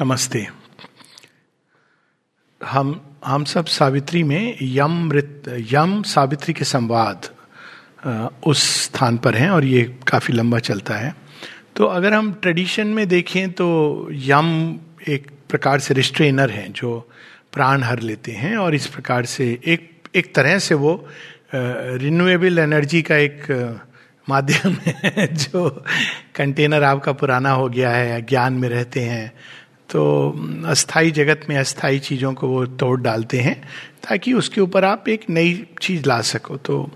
नमस्ते। हम हम सब सावित्री में यम यम सावित्री के संवाद उस स्थान पर हैं और ये काफ़ी लंबा चलता है। तो अगर हम ट्रेडिशन में देखें तो यम एक प्रकार से रिस्ट्रेनर हैं जो प्राण हर लेते हैं और इस प्रकार से एक एक तरह से वो रिन्यूएबल एनर्जी का एक माध्यम है जो कंटेनर आपका पुराना हो गया है, ज्ञान में रहते हैं तो अस्थाई जगत में अस्थाई चीज़ों को वो तोड़ डालते हैं ताकि उसके ऊपर आप एक नई चीज़ ला सको। तो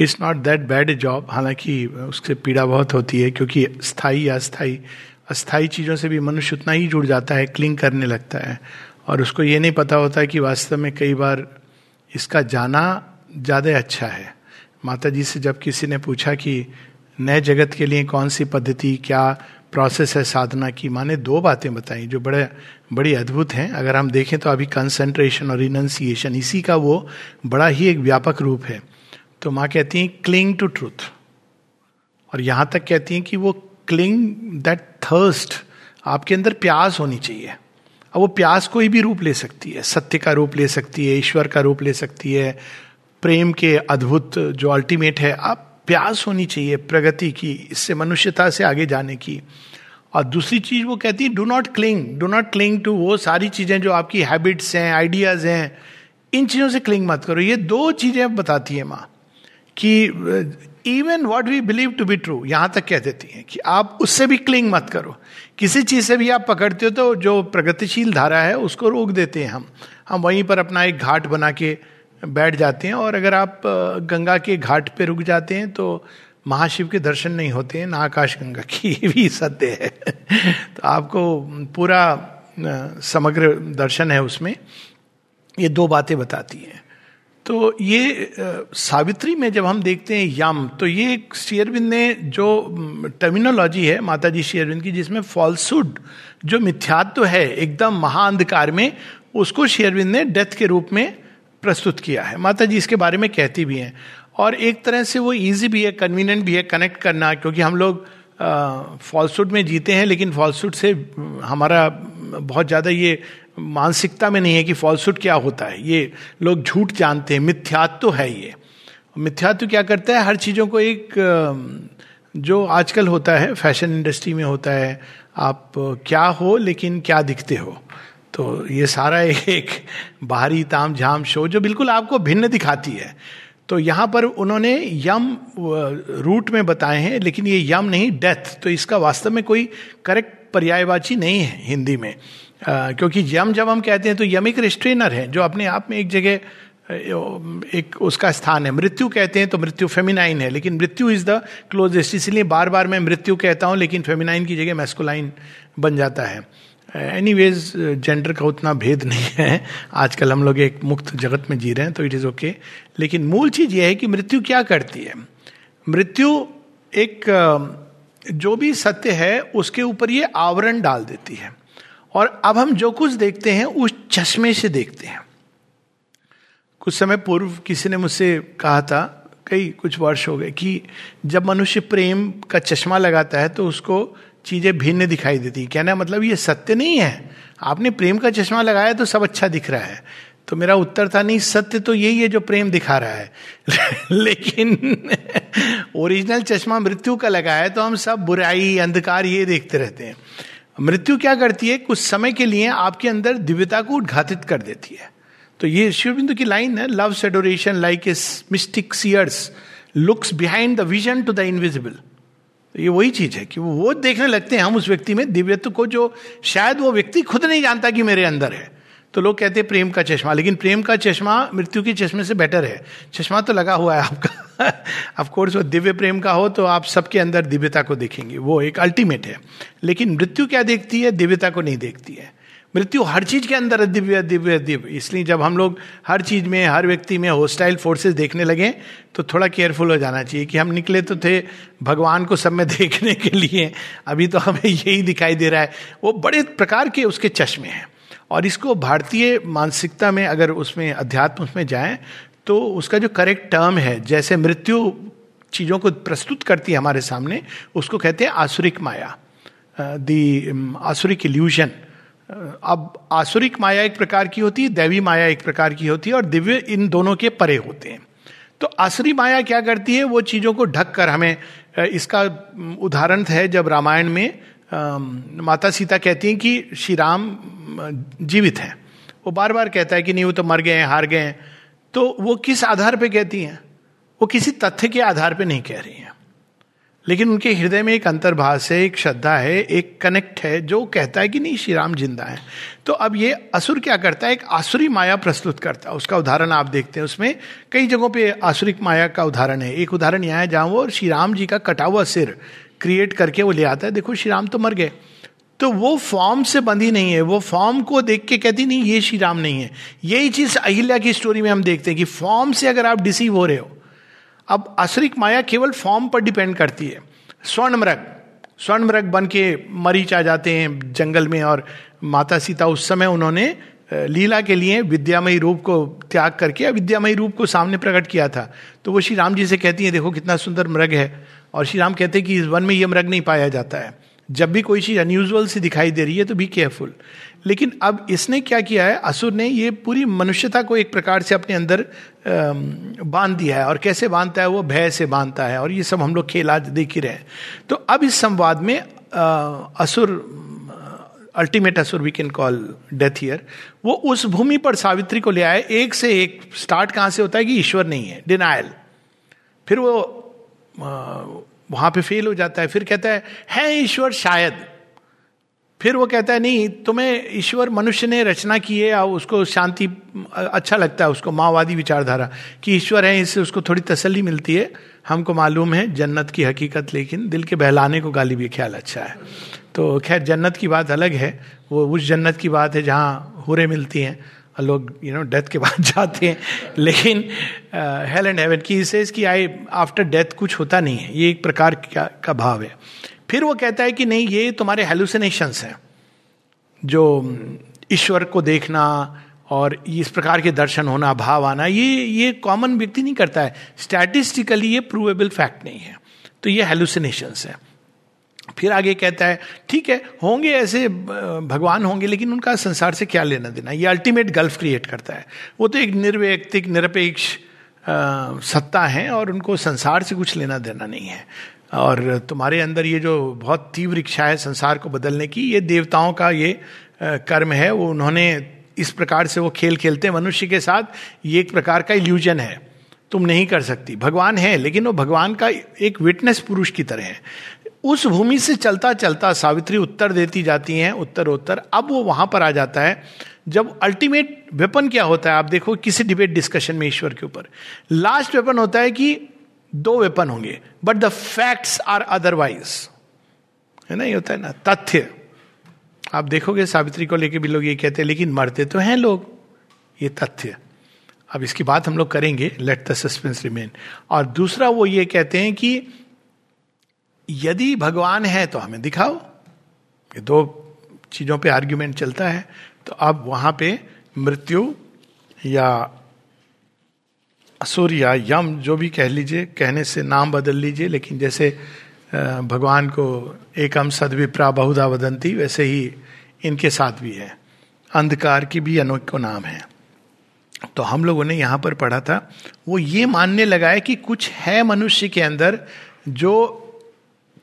it's not that bad job हालाँकि उससे पीड़ा बहुत होती है क्योंकि स्थायी या अस्थाई अस्थाई चीज़ों से भी मनुष्य उतना ही जुड़ जाता है क्लिंग करने लगता है। और उसको ये नहीं पता होता कि वास्तव में कई बार इसका जाना ज़्यादा अच्छा है। माता जी से जब किसी ने पूछा कि नए जगत के लिए कौन सी पद्धति, क्या प्रोसेस है साधना की। माने दो बातें बताई जो बड़े, बड़ी अद्भुत हैं। अगर हम देखें तो अभी कंसंट्रेशन और इनंसिएशन इसी का वो बड़ा ही एक व्यापक रूप है। तो माँ कहती हैं क्लिंग टू ट्रूथ और यहाँ तक कहती हैं कि वो क्लिंग दैट थर्स्ट आपके अंदर प्यास होनी चाहिए। अब वो प्यास कोई भी रूप ले सकती है। सत्य का रूप ले सकती है, ईश्वर का रूप ले सकती है। प्रेम के अद्भुत जो अल्टीमेट है, आप प्यास होनी चाहिए प्रगति की, इससे मनुष्यता से आगे जाने की। और दूसरी चीज़ वो कहती है do not cling do not cling to वो सारी चीज़ें जो आपकी हैबिट्स हैं आइडियाज़ हैं, इन चीज़ों से क्लिंग मत करो। ये दो चीज़ें बताती है माँ कि even what we believe to be true यहाँ तक कह देती हैं कि आप उससे भी क्लिंग मत करो। किसी चीज़ से भी आप पकड़ते हो तो जो प्रगतिशील धारा है, उसको रोक देते हैं हम। हम वहीं पर अपना एक घाट बना के बैठ जाते हैं और अगर आप गंगा के घाट पे रुक जाते हैं तो महाशिव के दर्शन नहीं होते हैं, ना आकाश गंगा की भी सत्य है। तो आपको पूरा समग्र दर्शन है उसमें। ये दो बातें बताती हैं। तो ये सावित्री में जब हम देखते हैं यम तो ये शेयरविंद ने जो टर्मिनोलॉजी है माता जी शेयरविंद की, जिसमें फॉल्सुड जो मिथ्यात्व है, एकदम महाअंधकार में, उसको शेयरविंद ने डेथ के रूप में प्रस्तुत किया है। माता जी इसके बारे में कहती भी हैं। और एक तरह से वो इजी भी है कन्वीनियंट भी है कनेक्ट करना, क्योंकि हम लोग फॉल्सूट में जीते हैं, लेकिन फॉल्सूट से हमारा बहुत ज़्यादा ये मानसिकता में नहीं है कि फॉल्सूट क्या होता है। ये लोग झूठ जानते हैं, मिथ्यात्व तो है ये। मिथ्यात्व क्या करता है? हर चीज़ों को एक जो आजकल होता है फ़ैशन इंडस्ट्री में होता है, आप क्या हो, लेकिन क्या दिखते हो? तो ये सारा एक बाहरी ताम झाम शो जो बिल्कुल आपको भिन्न दिखाती है। तो यहाँ पर उन्होंने यम रूट में बताए हैं लेकिन ये यम नहीं डेथ। तो इसका वास्तव में कोई करेक्ट पर्यायवाची नहीं है हिंदी में। आ, क्योंकि यम जब हम कहते हैं तो यम एक रिस्ट्रेनर है जो अपने आप में एक जगह एक उसका स्थान है। मृत्यु कहते हैं तो मृत्यु फेमिनाइन है लेकिन मृत्यु इज़ द क्लोजेस्ट। इसलिए बार बार मैं मृत्यु कहता हूँ लेकिन फेमिनाइन की जगह मैस्कुलाइन बन जाता है। एनी वेज जेंडर का उतना भेद नहीं है। आजकल हम लोग एक मुक्त जगत में जी रहे हैं तो इट इज़ ओके लेकिन मूल चीज़ यह है कि मृत्यु क्या करती है? मृत्यु एक, जो भी सत्य है, उसके ऊपर ये आवरण डाल देती है। और अब हम जो कुछ देखते हैं, उस चश्मे से देखते हैं। कुछ समय पूर्व किसी ने मुझसे कहा था, कई कुछ वर्ष हो गए, कि जब मनुष्य प्रेम का चश्मा लगाता है तो उसको चीज़ें भिन्न दिखाई देती कहना मतलब ये सत्य नहीं है। आपने प्रेम का चश्मा लगाया तो सब अच्छा दिख रहा है। तो मेरा उत्तर था, नहीं, सत्य तो यही है जो प्रेम दिखा रहा है। लेकिन ओरिजिनल चश्मा मृत्यु का लगाया है तो हम सब बुराई, अंधकार ये देखते रहते हैं। मृत्यु क्या करती है? कुछ समय के लिए आपके अंदर दिव्यता को उद्घाटित कर देती है। तो ये शिवबिंदु की लाइन है love adoration like a mystic seer's looks behind the vision to the invisible तो ये वही चीज़ है कि वो देखने लगते हैं, हम उस व्यक्ति में दिव्यत्व को जो शायद वो व्यक्ति खुद नहीं जानता कि मेरे अंदर है। तो लोग कहते हैं, प्रेम का चश्मा। लेकिन प्रेम का चश्मा मृत्यु के चश्मे से बेटर है। चश्मा तो लगा हुआ है आपका। ऑफकोर्स वो दिव्य प्रेम का हो तो आप सबके अंदर दिव्यता को देखेंगे। वो एक अल्टीमेट है। लेकिन मृत्यु क्या देखती है? दिव्यता को नहीं देखती है। मृत्यु हर चीज़ के अंदर है, दिव्य दिव्य दिव्य। इसलिए जब हम लोग हर चीज़ में, हर व्यक्ति में होस्टाइल फोर्सेस देखने लगे तो थोड़ा केयरफुल हो जाना चाहिए कि हम निकले तो थे भगवान को सब में देखने के लिए। अभी तो हमें यही दिखाई दे रहा है। वो बड़े प्रकार के उसके चश्मे हैं। और इसको भारतीय मानसिकता में अगर उसमें, अध्यात्म उसमें जाए तो उसका जो करेक्ट टर्म है, जैसे मृत्यु चीज़ों को प्रस्तुत करती है हमारे सामने, उसको कहते हैं आसुरिक माया दी आसुरिक इल्यूशन अब आसुरिक माया एक प्रकार की होती है, दैवी माया एक प्रकार की होती है और दिव्य इन दोनों के परे होते हैं। तो आसुरी माया क्या करती है, वो चीज़ों को ढक कर हमें इसका उदाहरण है जब रामायण में माता सीता कहती हैं कि श्री राम जीवित हैं। वो बार बार कहता है कि नहीं, वो तो मर गए हैं, हार गए हैं। तो वो किस आधार पे कहती हैं? वो किसी तथ्य के आधार पे नहीं कह रही हैं। लेकिन उनके हृदय में एक अंतर्भाष है एक श्रद्धा है, एक कनेक्ट है, जो कहता है कि नहीं, श्री राम ज़िंदा है। तो अब ये असुर क्या करता है? एक आसुरी माया प्रस्तुत करता है। उसका उदाहरण आप देखते हैं उसमें। कई जगहों पे आसुरिक माया का उदाहरण है। एक उदाहरण यहाँ है जहाँ वो श्री राम जी का कटा हुआ सिर क्रिएट करके वो ले आता है। देखो, श्री राम तो मर गए। तो वो फॉर्म से बंधी नहीं है। वो फॉर्म को देख के कहती, नहीं, ये श्री राम नहीं है। यही चीज़ अहिल्या की स्टोरी में हम देखते हैं कि फॉर्म से अगर आप डिसीव हो रहे हो अब असरिक माया केवल फॉर्म पर डिपेंड करती है। स्वर्ण मृग स्वर्ण मृग बन के मरीच आ जाते हैं जंगल में और माता सीता उस समय उन्होंने लीला के लिए विद्यामयी रूप को त्याग करके अविद्यामयी रूप को सामने प्रकट किया था। तो वो श्री राम जी से कहती हैं, देखो कितना सुंदर मृग है। और श्री राम कहते हैं कि इस वन में यह मृग नहीं पाया जाता है। जब भी कोई चीज़ अनयूजल सी दिखाई दे रही है तो बी केयरफुल लेकिन अब इसने क्या किया है? असुर ने ये पूरी मनुष्यता को एक प्रकार से अपने अंदर बाँध दिया है। और कैसे बांधता है? वो भय से बांधता है। और ये सब हम लोग खेल आज देख ही रहे तो अब इस संवाद में असुर अल्टीमेट असुर we can call death year वो उस भूमि पर सावित्री को ले आए। एक से एक स्टार्ट कहाँ से होता है कि ईश्वर नहीं है। डिनायल फिर वो वहाँ पे फेल हो जाता है। फिर कहता है है ईश्वर शायद। फिर वो कहता है नहीं तुम्हें ईश्वर मनुष्य ने रचना की है और उसको शांति अच्छा लगता है उसको माओवादी विचारधारा कि ईश्वर है इससे उसको थोड़ी तसल्ली मिलती है। हमको मालूम है जन्नत की हकीकत लेकिन दिल के बहलाने को गाली भी ख्याल अच्छा है। तो खैर जन्नत की बात अलग है। वो उस जन्नत की बात है जहाँ हुरे मिलती हैं लोग यू नो डेथ के बाद जाते हैं। लेकिन हेल एंड हेवन की इसे इसकी आई आफ्टर डेथ कुछ होता नहीं है। ये एक प्रकार का, का भाव है। फिर वो कहता है कि नहीं, ये तुम्हारे हेलुसिनेशंस हैं, जो ईश्वर को देखना और इस प्रकार के दर्शन होना, भाव आना, ये ये कॉमन व्यक्ति नहीं करता है। स्टैटिस्टिकली ये प्रूवेबल फैक्ट नहीं है। तो ये हेलुसिनेशंस है। फिर आगे कहता है, ठीक है, होंगे ऐसे, भगवान होंगे, लेकिन उनका संसार से क्या लेना देना? ये अल्टीमेट गल्फ क्रिएट करता है। वो तो एक निर्व्यक्तिक, निरपेक्ष सत्ता है और उनको संसार से कुछ लेना देना नहीं है। और तुम्हारे अंदर ये जो बहुत तीव्र इच्छा है संसार को बदलने की, ये देवताओं का ये कर्म है, वो उन्होंने इस प्रकार से वो खेल खेलते हैं। मनुष्य के साथ ये एक प्रकार का इल्यूजन है। तुम नहीं कर सकती। भगवान है, लेकिन वो भगवान का एक विटनेस पुरुष की तरह है। उस भूमि से चलता चलता सावित्री उत्तर देती जाती हैं, उत्तर उत्तर। अब वो वहाँ पर आ जाता है। जब अल्टीमेट वेपन क्या होता है, आप देखो, किसी डिबेट डिस्कशन में ईश्वर के ऊपर। लास्ट वेपन होता है कि दो वेपन होंगे but the facts are otherwise है ना, ये होता है ना, तथ्य। आप देखोगे, सावित्री को लेके भी लोग ये कहते हैं, लेकिन मरते तो हैं लोग। ये तथ्य। अब इसकी बात हम लोग करेंगे लेट द सस्पेंस रिमेन और दूसरा वो ये कहते हैं कि, यदि भगवान है तो हमें दिखाओ। ये दो चीज़ों पे आर्ग्यूमेंट चलता है तो अब वहाँ पे मृत्यु या असुर या यम, जो भी कह लीजिए, कहने से नाम बदल लीजिए, लेकिन जैसे भगवान को एकम सदविप्रा बहुधा वदंती, वैसे ही इनके साथ भी है। अंधकार की भी अनोखो नाम है। तो हम लोगों ने यहाँ पर पढ़ा था, वो ये मानने लगा है कि कुछ है मनुष्य के अंदर जो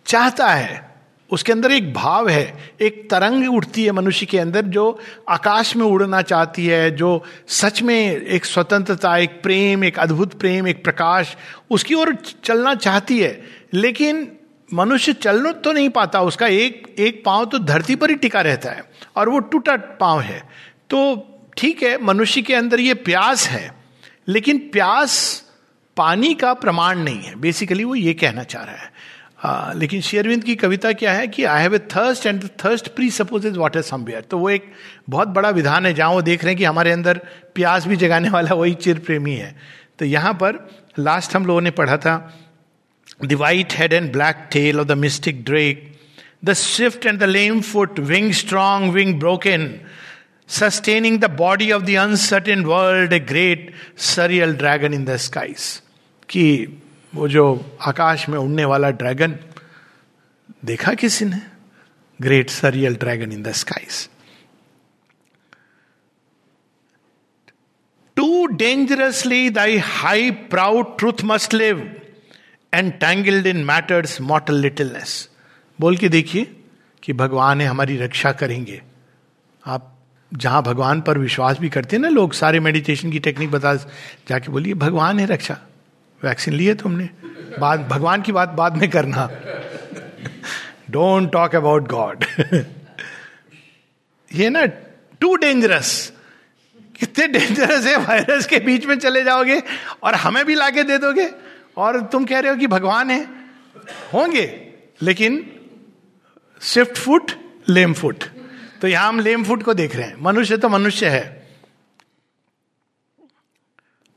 चाहता है उसके अंदर एक भाव है, एक तरंग उठती है मनुष्य के अंदर जो आकाश में उड़ना चाहती है, जो सच में एक स्वतंत्रता, एक प्रेम, एक अद्भुत प्रेम, एक प्रकाश उसकी ओर चलना चाहती है। लेकिन मनुष्य चल तो नहीं पाता, उसका एक एक पाँव तो धरती पर ही टिका रहता है और वो टूटा पाँव है। तो ठीक है, मनुष्य के अंदर ये प्यास है, लेकिन प्यास पानी का प्रमाण नहीं है। बेसिकली वो ये कहना चाह रहा है आ, लेकिन शेयरविंद की कविता क्या है कि I have a thirst and thirst presuppose is water somewhere तो वो एक बहुत बड़ा विधान है जहाँ वो देख रहे हैं कि हमारे अंदर प्यास भी जगाने वाला वही चिर प्रेमी है तो यहाँ पर लास्ट हम लोगों ने पढ़ा था the white head and black tail of the mystic drake the swift and the lame foot wing strong wing broken sustaining the body of the uncertain world, a great surreal dragon in the skies. कि वो जो आकाश में उड़ने वाला dragon, देखा किसी ने? Great surreal dragon in the skies too dangerously thy high proud truth must live and tangled in matters mortal littleness बोल के देखिए कि भगवान है, हमारी रक्षा करेंगे। आप जहाँ भगवान पर विश्वास भी करते हैं ना लोग, सारे मेडिटेशन की टेक्निक बता, जाके बोलिए, भगवान है रक्षा। वैक्सीन लिए तुमने? बाद, भगवान की बात बाद में करना। डोंट टॉक अबाउट गॉड ये ना टू डेंजरस कितने डेंजरस है वायरस के बीच में चले जाओगे और हमें भी लाके दे दोगे। और तुम कह रहे हो कि भगवान है। होंगे, लेकिन स्विफ्ट फुट लेम फुट तो यहाँ हम लेम फुट को देख रहे हैं। मनुष्य तो मनुष्य है।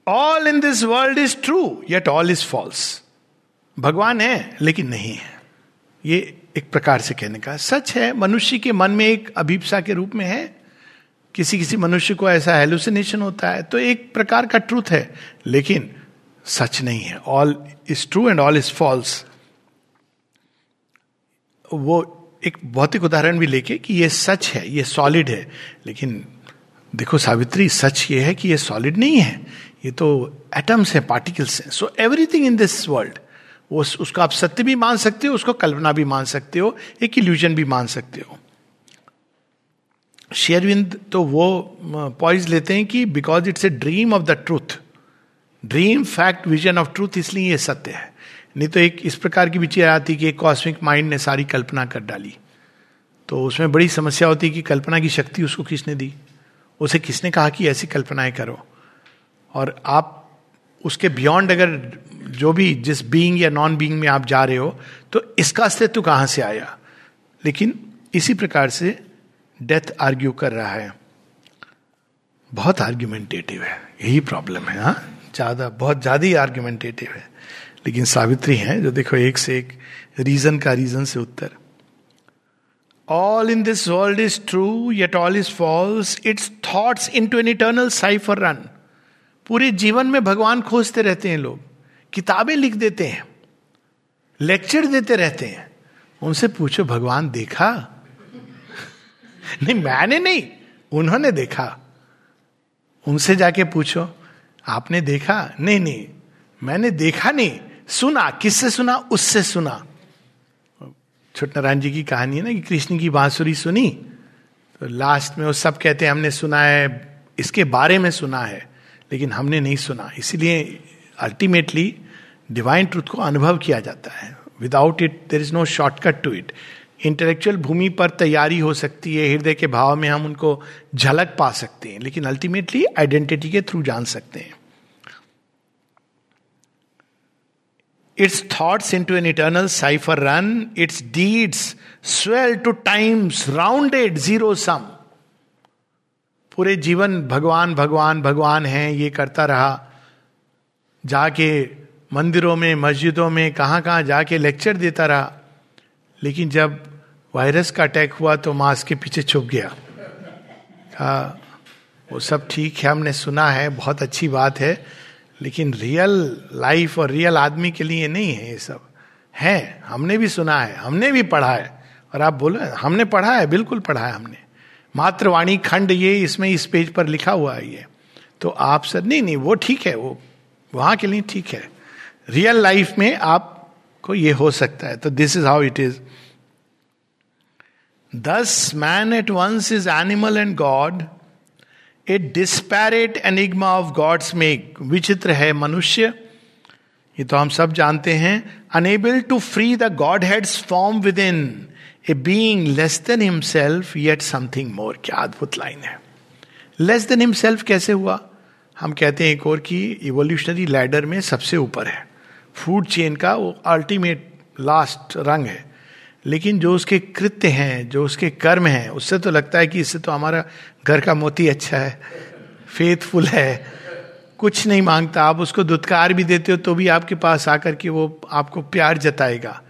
All in this world is true yet all is false भगवान है, लेकिन नहीं है। ये एक प्रकार से कहने का सच है। मनुष्य के मन में एक अभिप्सा के रूप में है। किसी किसी मनुष्य को ऐसा हेलुसिनेशन होता है तो एक प्रकार का ट्रूथ है, लेकिन सच नहीं है। All is true and all is false वो एक भौतिक उदाहरण भी लेके कि ये सच है, ये सॉलिड है, लेकिन देखो सावित्री, सच ये है कि ये सॉलिड नहीं है। ये तो एटम्स है पार्टिकल्स हैं। So everything in this world वो उसको आप सत्य भी मान सकते हो, उसको कल्पना भी मान सकते हो, एक इल्यूजन भी मान सकते हो। शेयरविंद तो वो पॉइज लेते हैं कि because it's a dream of the truth dream fact vision of truth इसलिए ये सत्य है। नहीं तो एक, इस प्रकार की विचार आती कि एक कॉस्मिक माइंड ने सारी कल्पना कर डाली। तो उसमें बड़ी समस्या होती कि कल्पना की शक्ति उसको किसने दी? उसे किसने कहा कि ऐसी कल्पनाएँ करो? और आप उसके बियॉन्ड अगर जो भी जिस बीइंग या नॉन बीइंग में आप जा रहे हो तो इसका अस्तित्व कहाँ से आया? लेकिन इसी प्रकार से डेथ आर्ग्यू कर रहा है। बहुत आर्ग्यूमेंटेटिव है। यही प्रॉब्लम है हाँ? ज़्यादा, बहुत ज़्यादा ही आर्ग्यूमेंटेटिव है। लेकिन सावित्री है जो देखो एक से एक रीजन का रीजन से उत्तर। All in this world is true yet all is false its thoughts into an eternal cipher run पूरे जीवन में भगवान खोजते रहते हैं लोग, किताबें लिख देते हैं, लेक्चर देते रहते हैं। उनसे पूछो, भगवान देखा? नहीं, मैंने नहीं, उन्होंने देखा। उनसे जाके पूछो, आपने देखा? नहीं नहीं, मैंने देखा नहीं, सुना। किससे सुना? उससे सुना। छोट नारायण जी की कहानी है ना कि कृष्ण की बांसुरी सुनी तो लास्ट में वो सब कहते हैं, हमने सुना है, इसके बारे में सुना है। लेकिन हमने नहीं सुना। इसीलिए अल्टीमेटली डिवाइन ट्रूथ को अनुभव किया जाता है। Without it there is no shortcut to it intellectual भूमि पर तैयारी हो सकती है, हृदय के भाव में हम उनको झलक पा सकते हैं, लेकिन अल्टीमेटली आइडेंटिटी के थ्रू जान सकते हैं। Its thoughts into an eternal cipher run its deeds swell to times rounded zero sum पूरे जीवन भगवान भगवान भगवान है, ये करता रहा। जाके मंदिरों में, मस्जिदों में, कहाँ कहाँ जाके लेक्चर देता रहा। लेकिन जब वायरस का अटैक हुआ तो मास्क के पीछे छुप गया। कहा वो सब ठीक है, हमने सुना है, बहुत अच्छी बात है, लेकिन रियल लाइफ और रियल आदमी के लिए नहीं है ये सब। है, हमने भी सुना है, हमने भी पढ़ा है। और आप बोलो हमने पढ़ा है, बिल्कुल पढ़ा है हमने। मातृवाणी खंड ये इसमें इस पेज पर लिखा हुआ है ये। तो आप सर, नहीं नहीं, वो ठीक है, वो, वहाँ के लिए ठीक है। रियल लाइफ में आपको ये हो सकता है। तो this is how it is thus man at once is animal and god a disparate enigma of god's make विचित्र है मनुष्य ये तो हम सब जानते हैं। Unable to free the godhead's form within a being less than himself yet something more क्या अद्भुत लाइन है। लेस देन हिमसेल्फ कैसे हुआ? हम कहते हैं एक और कि इवोल्यूशनरी लैडर में सबसे ऊपर है। फ़ूड चेन का वो अल्टीमेट लास्ट रंग है। लेकिन जो उसके कृत्य हैं, जो उसके कर्म हैं, उससे तो लगता है कि इससे तो हमारा घर का मोती अच्छा है फेथफुल है। कुछ नहीं माँगता। आप उसको दुत्कार भी देते हो तो भी आपके पास आकर के वो आपको प्यार जताएगा।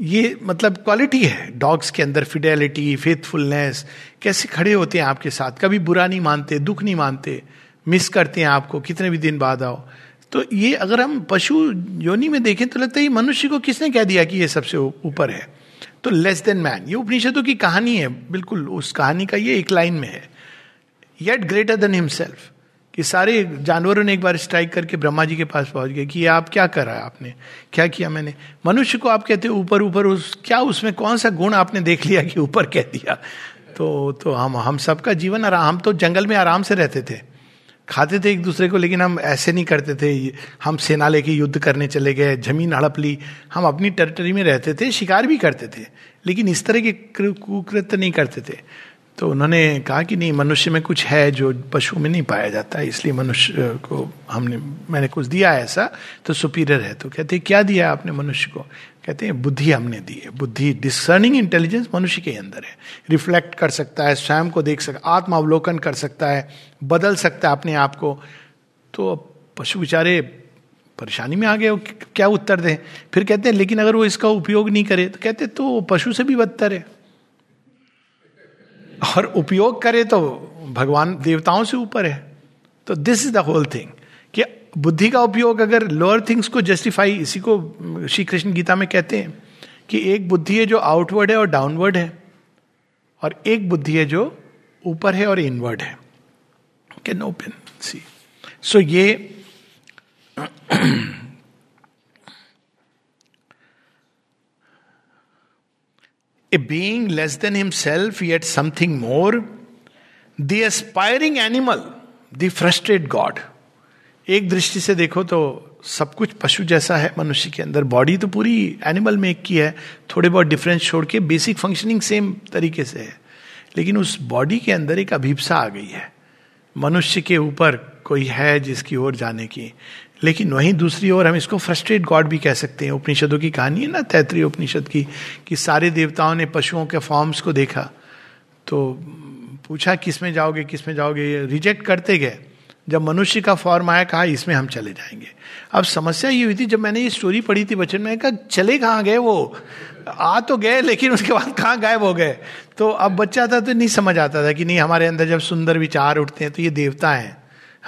ये मतलब क्वालिटी है, डॉग्स के अंदर फिडेलिटी, फेथफुलनेस, कैसे खड़े होते हैं आपके साथ? कभी बुरा नहीं मानते, दुख नहीं मानते, मिस करते हैं आपको, कितने भी दिन बाद आओ। तो ये अगर हम पशु योनि में देखें तो लगता है मनुष्य को किसने कह दिया कि ये सबसे ऊपर है? तो लेस देन मैन ये उपनिषदों की कहानी है, बिल्कुल, उस कहानी का ये एक लाइन में है। येट ग्रेटर देन हिमसेल्फ कि सारे जानवरों ने एक बार स्ट्राइक करके ब्रह्मा जी के पास पहुँच गए कि आप क्या करा आपने? क्या किया मैंने? मनुष्य को आप कहते ऊपर ऊपर, उस, क्या उसमें कौन सा गुण आपने देख लिया कि ऊपर कह दिया? तो तो हम हम सबका जीवन आराम हम तो जंगल में आराम से रहते थे। खाते थे एक दूसरे को, लेकिन हम ऐसे नहीं करते थे। हम सेना लेके युद्ध करने चले गए, ज़मीन हड़प ली। हम अपनी टेरिटरी में रहते थे, शिकार भी करते थे। लेकिन इस तरह के कुकृत्य नहीं करते थे। तो उन्होंने कहा कि नहीं, मनुष्य में कुछ है जो पशु में नहीं पाया जाता, इसलिए मनुष्य को हमने, मैंने कुछ दिया ऐसा तो सुपीरियर है। तो कहते हैं, क्या दिया आपने मनुष्य को? कहते हैं, बुद्धि हमने दी है। बुद्धि डिसर्निंग इंटेलिजेंस मनुष्य के अंदर है। रिफ्लेक्ट कर सकता है, स्वयं को देख सकता आत्म अवलोकन कर सकता है, बदल सकता है अपने आप को। तो पशु बेचारे परेशानी में आ गए, क्या उत्तर दें? फिर कहते हैं, लेकिन अगर वो इसका उपयोग नहीं करे तो कहते तो पशु से भी बदतर है। और उपयोग करे तो भगवान देवताओं से ऊपर है। तो this is the whole thing कि बुद्धि का उपयोग अगर लोअर थिंग्स को जस्टिफाई इसी को श्री कृष्ण गीता में कहते हैं कि एक बुद्धि है जो आउटवर्ड है और डाउनवर्ड है, और एक बुद्धि है जो ऊपर है और इनवर्ड है। कैन ओपन सी सो ये a being less than himself, yet something more, the aspiring animal, the frustrated God. एक दृष्टि से देखो तो सब कुछ पशु जैसा है मनुष्य के अंदर। बॉडी तो पूरी एनिमल मेक की है। थोड़े बहुत डिफरेंस छोड़ के बेसिक फंक्शनिंग सेम तरीके से है। लेकिन उस बॉडी के अंदर एक अभिप्सा आ गई है। मनुष्य के ऊपर कोई है जिसकी ओर जाने की। लेकिन वहीं दूसरी ओर हम इसको फ्रस्ट्रेट गॉड भी कह सकते हैं। उपनिषदों की कहानी है ना तैतरी उपनिषद की, कि सारे देवताओं ने पशुओं के फॉर्म्स को देखा। तो पूछा, किसमें जाओगे, किसमें जाओगे? रिजेक्ट करते गए। जब मनुष्य का फॉर्म आया, कहा, इसमें हम चले जाएँगे। अब समस्या ये हुई थी, जब मैंने ये स्टोरी पढ़ी थी बचन में कहा, चले कहाँ गए वो? आ तो गए, लेकिन उसके बाद कहाँ गायब हो गए? तो अब बच्चा था तो नहीं समझ आता था कि नहीं, हमारे अंदर जब सुंदर विचार उठते हैं तो ये देवता हैं।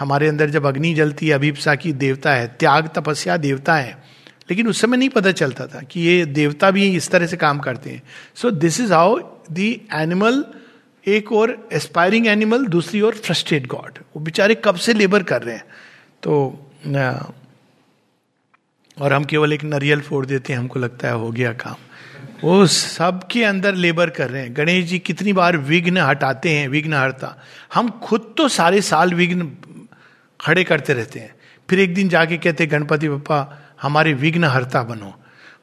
हमारे अंदर जब अग्नि जलती है, अभिप्सा की देवता है, त्याग तपस्या देवता है, लेकिन उस समय नहीं पता चलता था कि ये देवता भी इस तरह से काम करते हैं। So this is how the animal एक और एस्पायरिंग एनिमल दूसरी ओर फ्रस्ट्रेट गॉड वो बेचारे कब से लेबर कर रहे हैं? तो और हम केवल एक नरियल फोड़ देते हैं, हमको लगता है हो गया काम। वो सबके अंदर लेबर कर रहे हैं। गणेश जी कितनी बार विघ्न हटाते हैं विघ्न हरता हम खुद तो सारे साल विघ्न खड़े करते रहते हैं। फिर एक दिन जाके कहते, गणपति पप्पा हमारे विघ्न हरता बनो।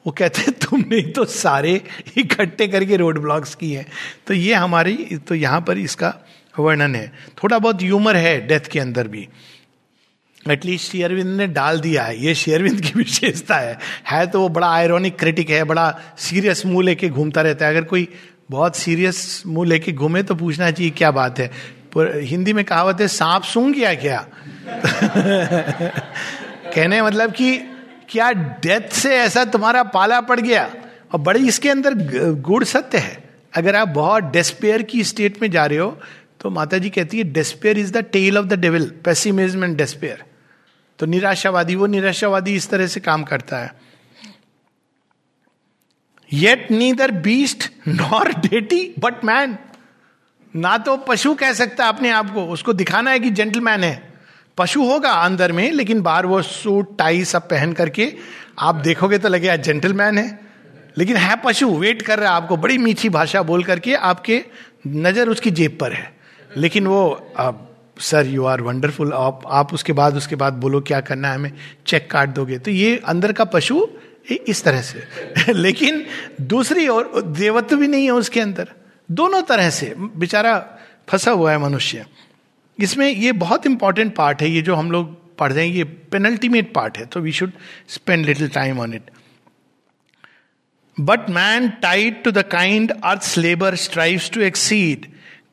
वो कहते हैं तुमने तो सारे इकट्ठे करके रोड ब्लॉक्स किए हैं। तो ये हमारी तो यहाँ पर इसका वर्णन है। थोड़ा बहुत ह्यूमर है डेथ के अंदर भी। एटलीस्ट शेयरविंद ने डाल दिया है। ये शेयरविंद की विशेषता है। है तो वो बड़ा आयरोनिक क्रिटिक है, बड़ा सीरियस मुँह लेके घूमता रहता है। अगर कोई बहुत सीरियस मुँह लेके घूमे तो पूछना चाहिए, क्या बात है? हिंदी में कहावत है, सांप सूंघ गया क्या? कहने मतलब कि, क्या डेथ से ऐसा तुम्हारा पाला पड़ गया? और बड़ी इसके अंदर गुड़ सत्य है। अगर आप बहुत डेस्पेयर की स्टेट में जा रहे हो तो माता जी कहती है despair is the tail of the devil pessimism and despair तो निराशावादी, वो निराशावादी इस तरह से काम करता है। Yet neither beast nor deity but man ना तो पशु कह सकता अपने आप को। उसको दिखाना है कि जेंटलमैन है। पशु होगा अंदर में, लेकिन बाहर वो सूट टाई सब पहन करके, आप देखोगे तो लगेगा जेंटलमैन है। लेकिन है पशु वेट कर रहा है आपको। बड़ी मीठी भाषा बोल करके आपके नज़र उसकी जेब पर है। लेकिन वो, अब सर यू आर वंडरफुल आप आप उसके बाद उसके बाद बोलो क्या करना है, हमें चेक काट दोगे। तो ये अंदर का पशु इस तरह से। लेकिन दूसरी ओर, देवत्व भी नहीं है उसके अंदर। दोनों तरह से बेचारा फंसा हुआ है मनुष्य। इसमें ये बहुत इंपॉर्टेंट पार्ट है, ये जो हम लोग पढ़ रहे हैं, ये पेनल्टीमेट पार्ट है तो we should spend little time on it but man tied to the kind earth labour strive to exceed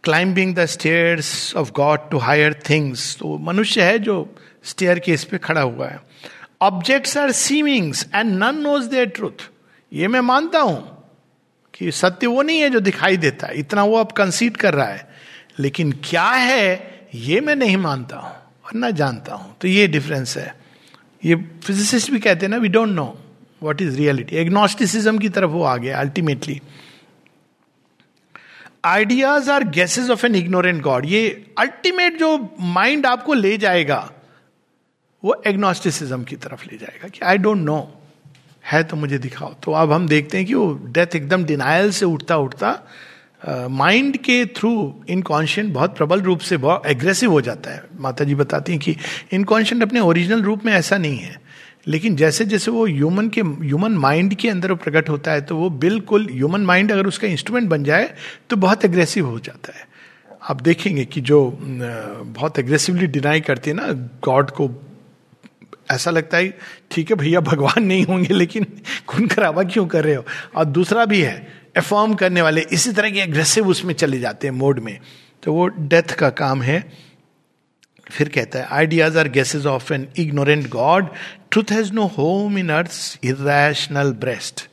climbing the stairs of god to higher things तो मनुष्य है जो स्टेयर केस पे खड़ा हुआ है। Objects are seemings and none knows their truth ये मैं मानता हूँ। कि सत्य वो नहीं है जो दिखाई देता है। इतना वो अब कंसीड कर रहा है। लेकिन क्या है, ये मैं नहीं मानता हूँ और ना जानता हूँ। तो ये डिफरेंस है। ये फिजिसिस्ट भी कहते हैं ना we don't know what is reality agnosticism की तरफ़ वो आ गया ultimately ideas are guesses of an ignorant god ये अल्टीमेट जो माइंड आपको ले जाएगा, वो एग्नोस्टिसिज्म की तरफ़ ले जाएगा कि आई डोंट नो है तो मुझे दिखाओ। तो अब हम देखते हैं कि वो डेथ एकदम डिनायल से उठता उठता माइंड के थ्रू इनकॉन्शियंट बहुत प्रबल रूप से बहुत एग्रेसिव हो जाता है। माता जी बताती हैं कि इनकॉन्शियंट अपने ओरिजिनल रूप में ऐसा नहीं है। लेकिन जैसे जैसे वो ह्यूमन के ह्यूमन माइंड के अंदर प्रकट होता है तो वो बिल्कुल ह्यूमन माइंड अगर उसका इंस्ट्रूमेंट बन जाए तो बहुत एग्रेसिव हो जाता है। आप देखेंगे कि जो बहुत एग्रेसिवली डिनाई करती है ना गॉड को ऐसा लगता है, ठीक है भैया, भगवान नहीं होंगे, लेकिन खून खराबा क्यों कर रहे हो? और दूसरा भी है एफॉर्म करने वाले इसी तरह के एग्रेसिव उसमें चले जाते हैं मोड में। तो वो डेथ का काम है। फिर कहता है ideas are guesses of an ignorant god truth has no home in earth irrational breast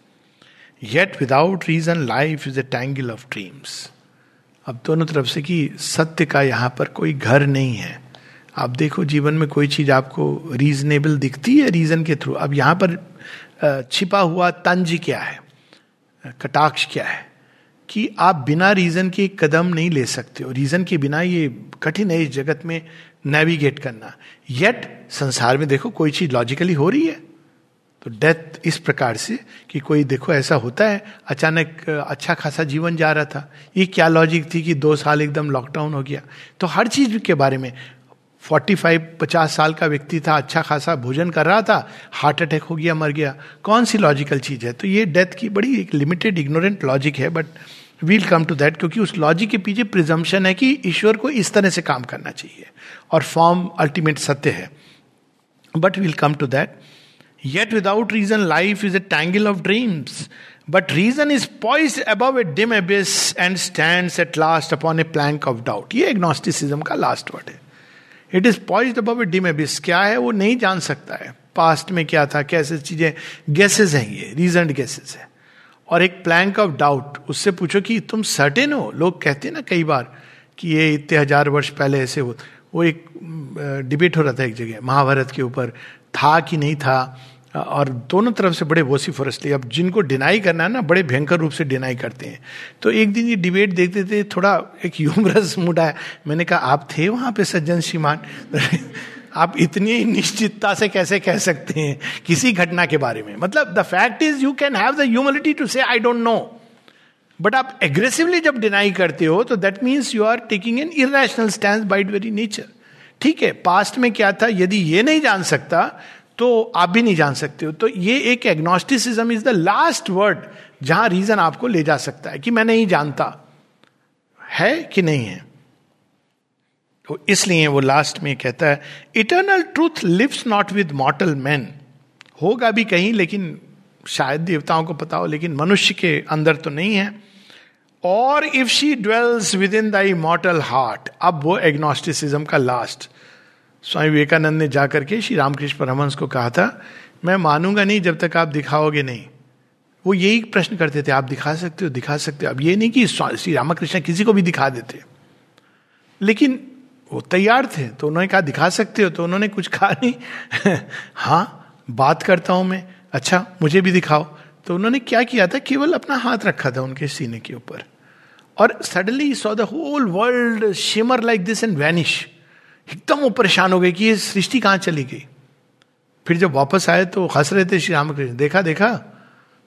yet without reason life is a tangle of dreams अब दोनों तरफ़ से कि सत्य का यहाँ पर कोई घर नहीं है। आप देखो, जीवन में कोई चीज़ आपको रीजनेबल दिखती है रीजन के थ्रू अब यहाँ पर छिपा हुआ तंज क्या है? कटाक्ष क्या है? कि आप बिना रीजन के कदम नहीं ले सकते हो। रीजन के बिना ये कठिन है इस जगत में नेविगेट करना। येट संसार में देखो, कोई चीज़ लॉजिकली हो रही है। तो डेथ इस प्रकार से कि कोई देखो, ऐसा होता है, अचानक अच्छा खासा जीवन जा रहा था। ये क्या लॉजिक थी कि दो साल एकदम लॉकडाउन हो गया? तो हर चीज़ के बारे में फोर्टी फाइव, पचास साल का व्यक्ति था अच्छा खासा भोजन कर रहा था, हार्ट अटैक हो गया, मर गया। कौन सी लॉजिकल चीज़ है? तो ये डेथ की बड़ी एक लिमिटेड इग्नोरेंट लॉजिक है but we'll come to that क्योंकि उस लॉजिक के पीछे प्रिजम्पन है कि ईश्वर को इस तरह से काम करना चाहिए और फॉर्म अल्टीमेट सत्य है। But we'll come to that yet without reason life is a tangle of dreams but reason is poised above a dim abyss and stand at last upon a plank of doubt ये agnosticism का last word है। It is poised above a dim abyss क्या है? वो नहीं जान सकता है। पास्ट में क्या था? कैसे चीज़ें? गैसेज हैं ये। रीजन गैसेज है। और एक प्लैंक ऑफ़ डाउट उससे पूछो कि तुम सर्टेन हो? लोग कहते हैं ना कई बार कि ये इतने हज़ार वर्ष पहले ऐसे हो। वो एक डिबेट हो रहा था एक जगह, महाभारत के ऊपर। था कि नहीं था? और दोनों तरफ़ से बड़े वोसीफोरसली अब जिनको डिनाई करना है ना, बड़े भयंकर रूप से डिनाई करते हैं। तो एक दिन ये डिबेट देखते थे, थोड़ा एक ह्यूमरस मूड आया मैंने कहा, आप थे वहाँ पे, सज्जन श्रीमान? आप इतनी निश्चितता से कैसे कह सकते हैं किसी घटना के बारे में? मतलब the fact is you can have the humility to say I don't know but आप एग्रेसिवली जब डिनाई करते हो तो that means you are taking an irrational stand by the very nature ठीक है पास्ट में क्या था? यदि ये नहीं जान सकता तो आप भी नहीं जान सकते हो। तो ये एक agnosticism is the last word जहाँ रीजन आपको ले जा सकता है कि मैं नहीं जानता। है कि नहीं है? तो इसलिए वो लास्ट में कहता है eternal truth lives not with mortal man होगा भी कहीं, लेकिन शायद देवताओं को पता हो, लेकिन मनुष्य के अंदर तो नहीं है। और if she dwells within thy mortal heart अब वो एग्नोस्टिसिज्म का लास्ट स्वामी विवेकानंद ने जाकर के श्री रामकृष्ण परमहंस को कहा था, मैं मानूँगा नहीं जब तक आप दिखाओगे नहीं। वो यही प्रश्न करते थे, आप दिखा सकते हो, दिखा सकते हो। अब ये नहीं कि श्री रामकृष्ण किसी को भी दिखा देते। लेकिन वो तैयार थे तो उन्होंने कहा, दिखा सकते हो। तो उन्होंने कुछ कहा नहीं। हाँ बात करता हूँ मैं। अच्छा मुझे भी दिखाओ। तो उन्होंने क्या किया था, केवल अपना हाथ रखा था उनके सीने के ऊपर। और suddenly saw the whole world shimmer like this and vanish. एकदम वो परेशान हो गए कि ये सृष्टि कहाँ चली गई? फिर जब वापस आए तो हंस रहे थे श्री रामकृष्ण देखा देखा?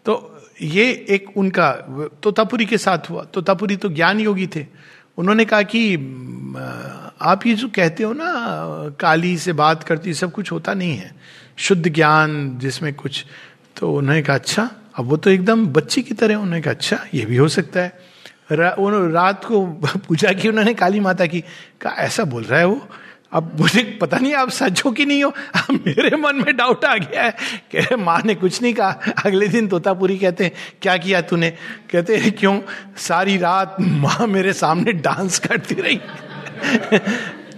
तो ये एक उनका तोतापुरी के साथ हुआ। तोतापुरी तो ज्ञान योगी थे। उन्होंने कहा कि आप ये जो कहते हो ना काली से बात करती सब कुछ होता नहीं है। शुद्ध ज्ञान जिसमें कुछ। तो उन्होंने कहा अच्छा अब वो तो एकदम बच्चे की तरह उन्होंने कहा अच्छा ये भी हो सकता है। रा, रात को पूजा की उन्होंने काली माता की कहा ऐसा बोल रहा है वो? अब मुझे पता नहीं, आप सच हो कि नहीं हो? अब मेरे मन में डाउट आ गया है कि माँ ने कुछ नहीं कहा। अगले दिन तोतापुरी कहते हैं, क्या किया तूने? कहते हैं, क्यों? सारी रात माँ मेरे सामने डांस करती रही।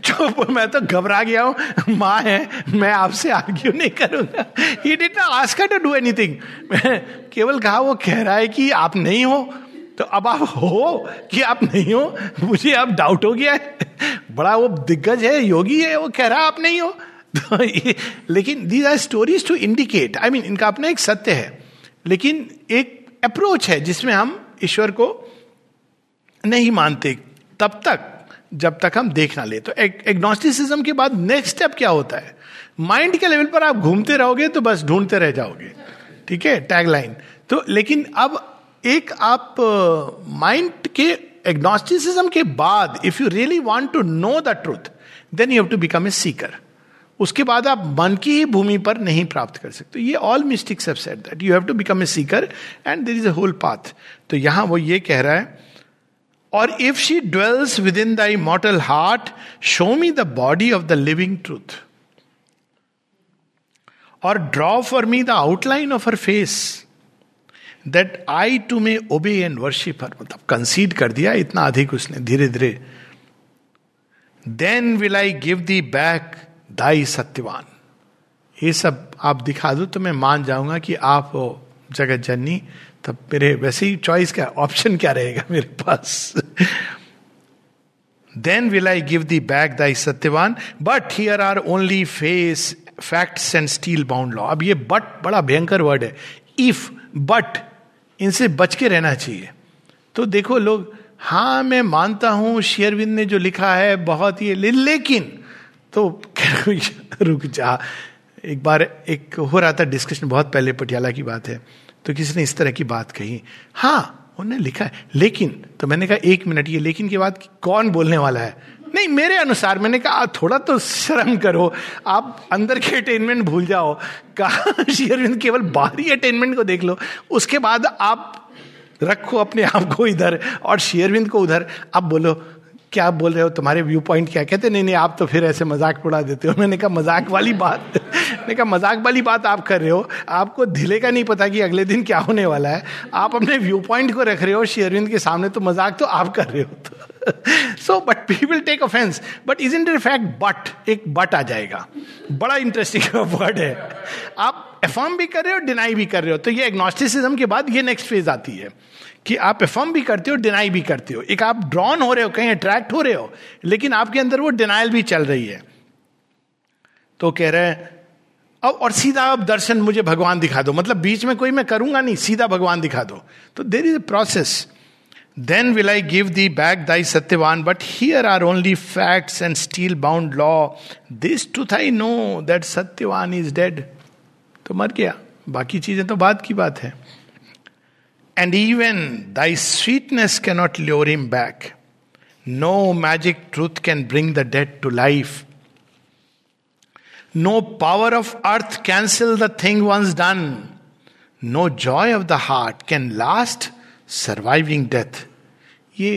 चुप, मैं तो घबरा गया हूँ। माँ है, मैं आपसे आर्ग्यू नहीं करूँगा। He did not ask to do anything केवल कहा, वो कह रहा है कि आप नहीं हो तो अब आप हो कि आप नहीं हो, मुझे अब डाउट हो गया है। बड़ा वो दिग्गज है, योगी है, वो कह रहा आप नहीं हो। तो ये, लेकिन these are stories to indicate I mean इनका अपना एक सत्य है। लेकिन एक अप्रोच है जिसमें हम ईश्वर को नहीं मानते तब तक, जब तक हम देख ना ले। तो एग्नोस्टिसिज्म के बाद नेक्स्ट स्टेप क्या होता है? माइंड के लेवल पर आप घूमते रहोगे तो बस ढूंढते रह जाओगे। ठीक है? टैगलाइन तो लेकिन अब एक आप माइंड के एग्नोस्टिसिज्म के बाद if you really want to know the truth then you have to become a seeker उसके बाद आप मन की ही भूमि पर नहीं प्राप्त कर सकते। ये all mystics have said that you have to become a seeker and there is a whole path तो यहाँ वो ये कह रहा है, और if she dwells within thy mortal heart show me the body of the living truth और draw for me the outline of her face that I too may obey and worship हर मतलब कंसीड कर दिया, इतना अधिक उसने धीरे धीरे then will I give thee back thy Satyavan ये सब आप दिखा दो तो मैं मान जाऊँगा कि आप हो जगत जननी, तब मेरे वैसे ही चॉइस क्या ऑप्शन क्या रहेगा मेरे पास? Then will I give thee back thy Satyavan but here are only face facts and steel bound law अब ये बट बड़ा भयंकर वर्ड है। इफ़ बट इनसे बच के रहना चाहिए। तो देखो लोग हाँ मैं मानता हूँ शेयरविंद ने जो लिखा है बहुत ही लेकिन तो रुक जा। एक बार एक हो रहा था डिस्कशन बहुत पहले पटियाला की बात है तो किसी ने इस तरह की बात कही। हाँ उन्होंने लिखा है, लेकिन तो मैंने कहा, एक मिनट, ये लेकिन की बात कौन बोलने वाला है? नहीं, मेरे अनुसार मैंने कहा थोड़ा तो शर्म करो। आप अंदर के अटेनमेंट भूल जाओ। कहा शेयरविंद केवल बाहरी अटेनमेंट को देख लो। उसके बाद आप रखो अपने आप को इधर और शेयरविंद को उधर। आप बोलो, क्या बोल रहे हो? तुम्हारे व्यू पॉइंट क्या? कहते, नहीं नहीं, आप तो फिर ऐसे मज़ाक उड़ा देते हो। मैंने कहा, मज़ाक वाली बात। मैंने कहा, मज़ाक वाली बात आप कर रहे हो। आपको धिले का नहीं पता कि अगले दिन क्या होने वाला है। आप अपने व्यू पॉइंट को रख रहे हो। शेयरविंद के सामने तो मज़ाक तो आप कर रहे हो तो। So but people take offence but is in fact but एक बट आ जाएगा? बड़ा इंटरेस्टिंग वर्ड है। आप एफर्म भी कर रहे हो डिनाई भी कर रहे हो। तो ये एग्नोस्टिसिज्म के बाद ये नेक्स्ट फ़ेज़ आती है कि आप एफर्म भी करते हो डिनाई भी करते हो। एक आप ड्रॉन हो रहे हो, कहीं अट्रैक्ट हो रहे हो, लेकिन आपके अंदर वो डिनाइल भी चल रही है। तो कह रहे अब और सीधा अब दर्शन मुझे भगवान दिखा दो। मतलब बीच में कोई मैं करूँगा नहीं, सीधा भगवान दिखा दो। तो there is a process then will I give thee back thy Satyavan but here are only facts and steel bound law this too I know that Satyavan is dead तो मर गया। बाकी चीज़ें तो बाद की बात है। And even thy sweetness cannot lure him back no magic truth can bring the dead to life no power of earth cancel the thing once done no joy of the heart can last surviving death ये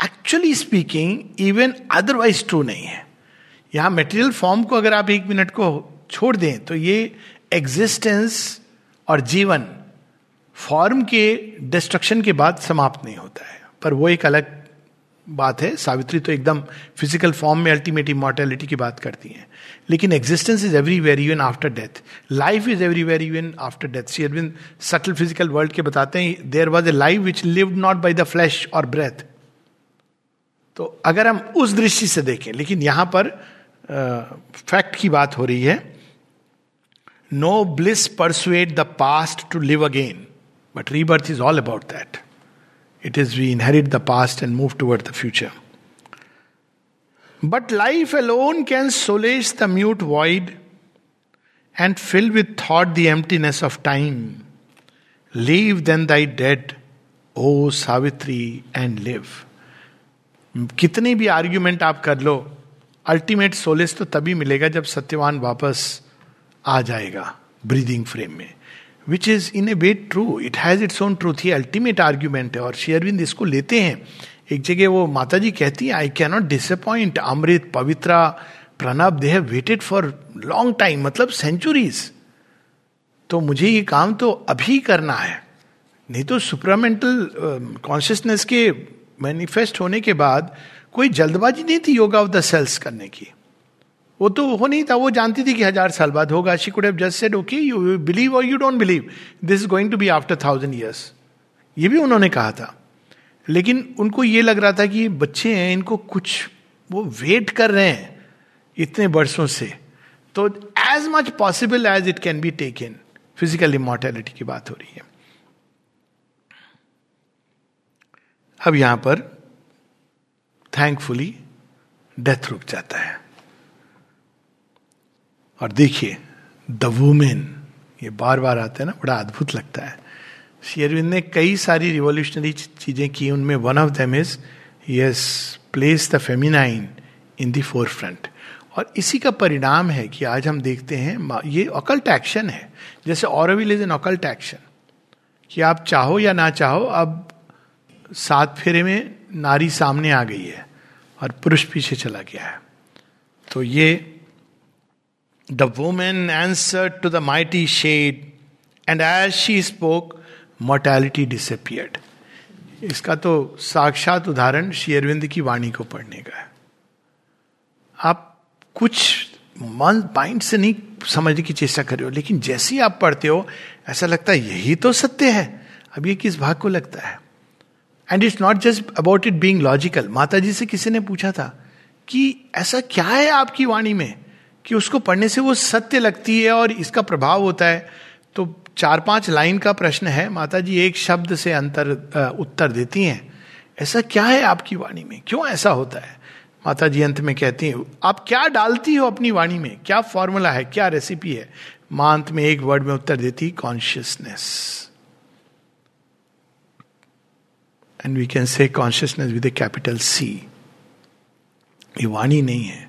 actually speaking even otherwise true नहीं है. यहाँ material form को अगर आप एक minute को छोड़ दें तो ये एग्जिस्टेंस और जीवन फॉर्म के डिस्ट्रक्शन के बाद समाप्त नहीं होता है. पर वो एक अलग बात है सावित्री तो एकदम फ़िज़िकल फॉर्म में अल्टीमेट इमोर्टेलिटी की बात करती हैं। लेकिन existence is everywhere even after death life is everywhere even after death Sri Aurobindo subtle physical world के बताते हैं there was a life which live not by the flesh और ब्रेथ तो अगर हम उस दृष्टि से देखें लेकिन यहाँ पर फैक्ट uh, की बात हो रही है no bliss persuade the past to live again but rebirth is all about that It is we inherit the past and move toward the future. But life alone can solace the mute void and fill with thought the emptiness of time. Leave then thy dead, O Savitri, and live. कितनी भी argument आप कर लो ultimate solace तो तभी मिलेगा जब सत्यवान वापस आ जाएगा ब्रीदिंग फ्रेम में which is in a way true it has its own truth he ultimate argument है और शेयरविंद इसको लेते हैं। एक जगह वो माता जी कहती है I cannot disappoint Amrit Pavitra Pranab they have waited for long time मतलब सेंचुरीज तो मुझे ये काम तो अभी करना है. नहीं तो सुपरामेंटल कॉन्शियसनेस uh, के मैनिफेस्ट होने के बाद कोई जल्दबाजी नहीं थी योगा ऑफ़ द सेल्स करने की। वो तो हो नहीं था, वो जानती थी कि हज़ार साल बाद होगा। She could have just said okay you believe और you don't believe this is going to be after thousand years ये भी उन्होंने कहा था। लेकिन उनको ये लग रहा था कि बच्चे हैं, इनको कुछ वो वेट कर रहे हैं इतने वर्षों से। तो as much possible as it can be taken physical immortality की बात हो रही है। अब यहाँ पर थैंकफुली डेथ रुक जाता है। और देखिए द वुमेन ये बार बार आता है ना, बड़ा अद्भुत लगता है। शेयरविंद ने कई सारी रिवोल्यूशनरी चीज़ें की, उनमें one of them is yes place the feminine in the forefront और इसी का परिणाम है कि आज हम देखते हैं ये अकल्ट एक्शन है। जैसे Auroville is an occult action कि आप चाहो या ना चाहो, अब सात फेरे में नारी सामने आ गई है और पुरुष पीछे चला गया है। तो ये the woman answer to the mighty shade and as she spoke mortality disappeared इसका तो साक्षात उदाहरण शेयरविंद की वाणी को पढ़ने का है। आप कुछ मन माइंड से नहीं समझने की चेष्टा कर रहे हो, लेकिन जैसे ही आप पढ़ते हो, ऐसा लगता है यही तो सत्य है। अब ये किस भाग को लगता है? And it's not just about it being logical माता जी से किसी ने पूछा था कि ऐसा क्या है आपकी वाणी में? कि उसको पढ़ने से वो सत्य लगती है और इसका प्रभाव होता है। तो चार पाँच लाइन का प्रश्न है माता जी एक शब्द से अंतर उत्तर देती हैं। ऐसा क्या है आपकी वाणी में? क्यों ऐसा होता है? माता जी अंत में कहती हैं, आप क्या डालती हो अपनी वाणी में? क्या फॉर्मूला है? क्या रेसिपी है? माँ अंत में एक वर्ड में उत्तर देती, consciousness. And we can say consciousness with a capital C ये वाणी नहीं है।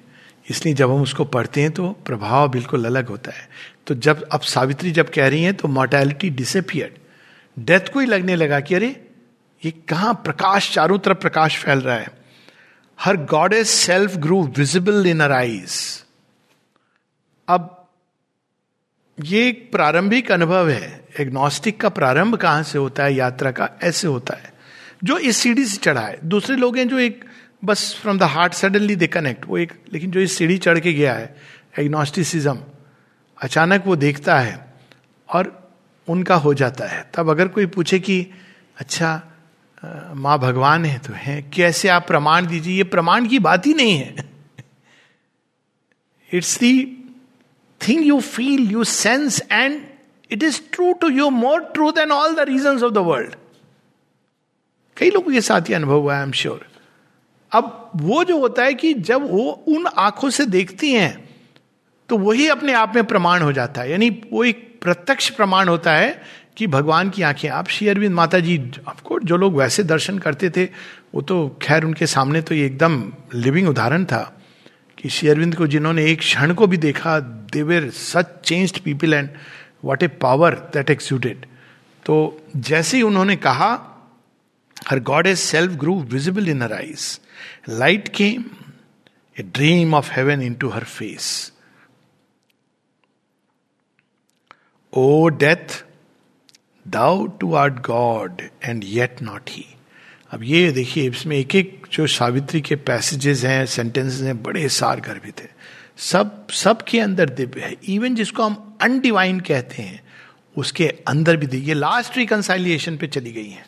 इसलिए जब हम उसको पढ़ते हैं तो प्रभाव बिल्कुल अलग होता है। तो जब अब सावित्री जब कह रही हैं तो मोर्टैलिटी डिसअपियर्ड डेथ को ही लगने लगा कि अरे, ये कहा प्रकाश, चारों तरफ़ प्रकाश फैल रहा है। Her god as self grew visible in her eyes अब ये एक प्रारंभिक अनुभव है। एग्नोस्टिक का प्रारंभ कहाँ से होता है? यात्रा का ऐसे होता है। जो इस सीढ़ी से चढ़ा है। दूसरे लोग हैं जो एक बस from the heart suddenly they connect वो एक, लेकिन जो इस सीढ़ी चढ़ के गया है एग्नोस्टिसिज्म अचानक वो देखता है और उनका हो जाता है। तब अगर कोई पूछे कि अच्छा माँ भगवान है तो है, कैसे आप प्रमाण दीजिए? ये प्रमाण की बात ही नहीं है। It's the thing you feel you sense and it is true to you more true than all the reason of the world कई लोगों के साथ ही अनुभव हुआ आई एम श्योर अब वो जो होता है कि जब वो उन आँखों से देखती हैं तो वही अपने आप में प्रमाण हो जाता है। यानी वो एक प्रत्यक्ष प्रमाण होता है कि भगवान की आँखें। आप श्री अरविंद माता जी आपको जो लोग वैसे दर्शन करते थे, वो तो खैर उनके सामने तो ये एकदम लिविंग उदाहरण था कि श्री अरविंद को जिन्होंने एक क्षण को भी देखा they were such changed people and what a power that exuded तो जैसे ही उन्होंने कहा his self grew visible in her eyes light came a dream of heaven into her face O death thou too art god and yet not he अब ये देखिए, इसमें एक एक जो सावित्री के पैसेजेस हैं सेंटेंसेस हैं, बड़े सार गर्भित है। सब सब के अंदर दिव्य है। इवन जिसको हम अनडिवाइन कहते हैं, उसके अंदर भी ये लास्ट रिकनसाइलिएशन पे चली गई है।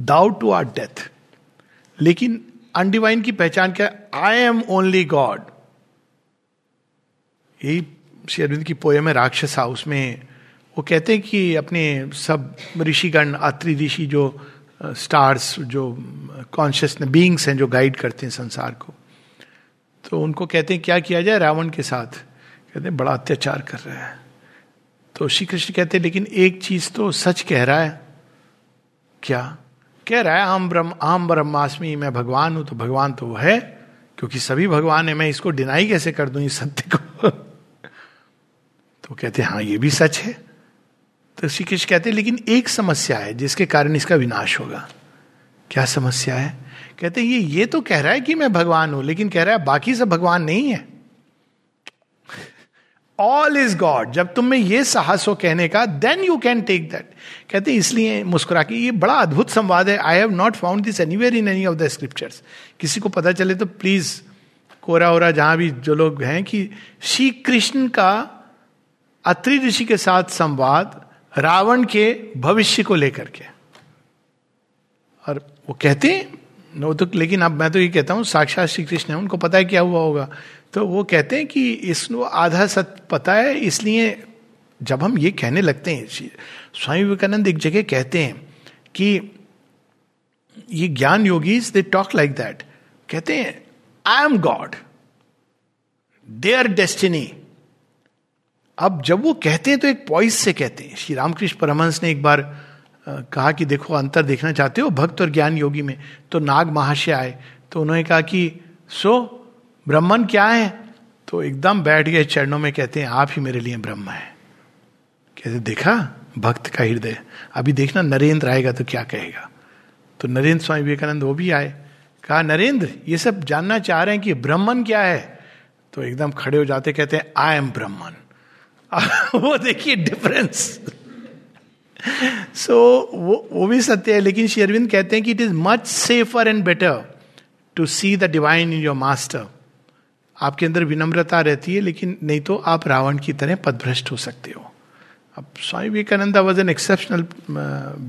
दाउ टू आर डेथ लेकिन अनडिवाइन की पहचान क्या? आई एम ओनली गॉड यही शेरविंद की पोएम है, राक्षसा उसमें वो कहते हैं कि अपने सब ऋषिगण आत्री ऋषि जो स्टार्स जो कॉन्शियस बींग्स हैं, जो गाइड करते हैं संसार को। तो उनको कहते हैं, क्या किया जाए रावण के साथ? कहते हैं, बड़ा अत्याचार कर रहा है। तो श्री कृष्ण कहते हैं, लेकिन एक चीज़ तो सच कह रहा है। क्या? कह रहा है हम ब्रह्म, आम ब्रह्मास्मि मैं भगवान हूँ तो भगवान तो वो है, क्योंकि सभी भगवान है, मैं इसको डिनाई कैसे कर दूँ इस सत्य को? तो कहते हाँ ये भी सच है। तो श्री कृष्ण कहते लेकिन एक समस्या है, जिसके कारण इसका विनाश होगा। क्या समस्या है? कहते ये ये तो कह रहा है कि मैं भगवान हूँ, लेकिन कह रहा है, बाकी सब भगवान नहीं है। ऑल इज़ गॉड जब तुम में ये साहस हो कहने का then you can take that कहते इसलिए मुस्कुरा के ये बड़ा अद्भुत संवाद है। I have not found this anywhere in any of the scriptures किसी को पता चले तो प्लीज़ कोरा ओरा, जहाँ भी जो लोग हैं कि श्री कृष्ण का अत्रि ऋषि के साथ संवाद रावण के भविष्य को लेकर के। और वो कहते हैं वो तो लेकिन अब मैं तो ये कहता हूँ, साक्षात श्री कृष्ण है, उनको पता है क्या हुआ होगा। तो वो कहते हैं कि इसको आधा सत्य पता है, इसलिए जब हम ये कहने लगते हैं स्वामी विवेकानंद एक जगह कहते हैं कि ये ज्ञान yogis they talk like that कहते हैं I am god their destiny अब जब वो कहते हैं तो एक पॉइस से कहते हैं। श्री रामकृष्ण परमहंस ने एक बार कहा कि देखो, अंतर देखना चाहते हो, भक्त और ज्ञान योगी में? तो नाग महाशय आए तो उन्होंने कहा कि सो ब्रह्मन क्या है? तो एकदम बैठ गए चरणों में, कहते हैं, आप ही मेरे लिए ब्रह्म है। कहते देखा? भक्त का हृदय। अभी देखना नरेंद्र आएगा तो क्या कहेगा? तो नरेंद्र स्वामी विवेकानंद वो भी आए। कहा, नरेंद्र, ये सब जानना चाह रहे हैं कि ब्राह्मण क्या है? तो एकदम खड़े हो जाते कहते हैं आई एम ब्राह्मण वो देखिए डिफरेंस सो वो वो भी सत्य है, लेकिन शेरविंद कहते हैं कि it is much safer and better to see the divine in your master आपके अंदर विनम्रता रहती है, लेकिन नहीं तो आप रावण की तरह पदभ्रष्ट हो सकते हो। अब Swami Vivekananda was an exceptional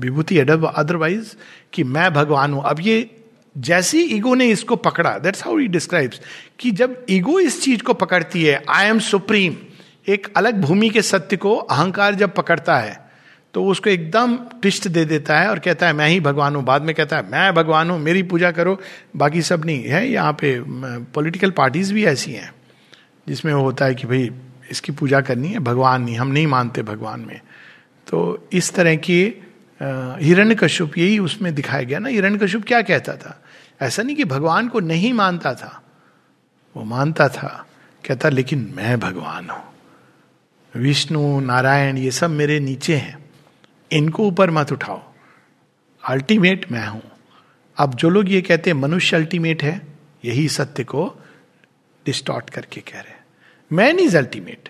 Vibhuti otherwise कि मैं भगवान हूँ। अब ये जैसी ईगो ने इसको पकड़ा दैट्स हाउ ही डिस्क्राइब्स कि जब ईगो इस चीज़ को पकड़ती है आई एम सुप्रीम एक अलग भूमि के सत्य को अहंकार जब पकड़ता है तो उसको एकदम ट्विस्ट दे देता है और कहता है, मैं ही भगवान हूँ। बाद में कहता है, मैं भगवान हूँ, मेरी पूजा करो, बाकी सब नहीं है। यहाँ पे पॉलिटिकल पार्टीज़ भी ऐसी हैं, जिसमें होता है कि भाई, इसकी पूजा करनी है, भगवान नहीं, हम नहीं मानते भगवान में। तो इस तरह की हिरण्य कश्यप यही उसमें दिखाया गया ना हिरण्य कश्यप क्या कहता था? ऐसा नहीं कि भगवान को नहीं मानता था, वो मानता था, कहता, लेकिन मैं भगवान हूँ। विष्णु, नारायण, ये सब मेरे नीचे हैं। इनको ऊपर मत उठाओ। अल्टीमेट मैं हूँ। अब जो लोग ये कहते हैं, मनुष्य अल्टीमेट है, यही सत्य को डिस्टॉर्ट करके कह रहे हैं। मैन इज़ अल्टीमेट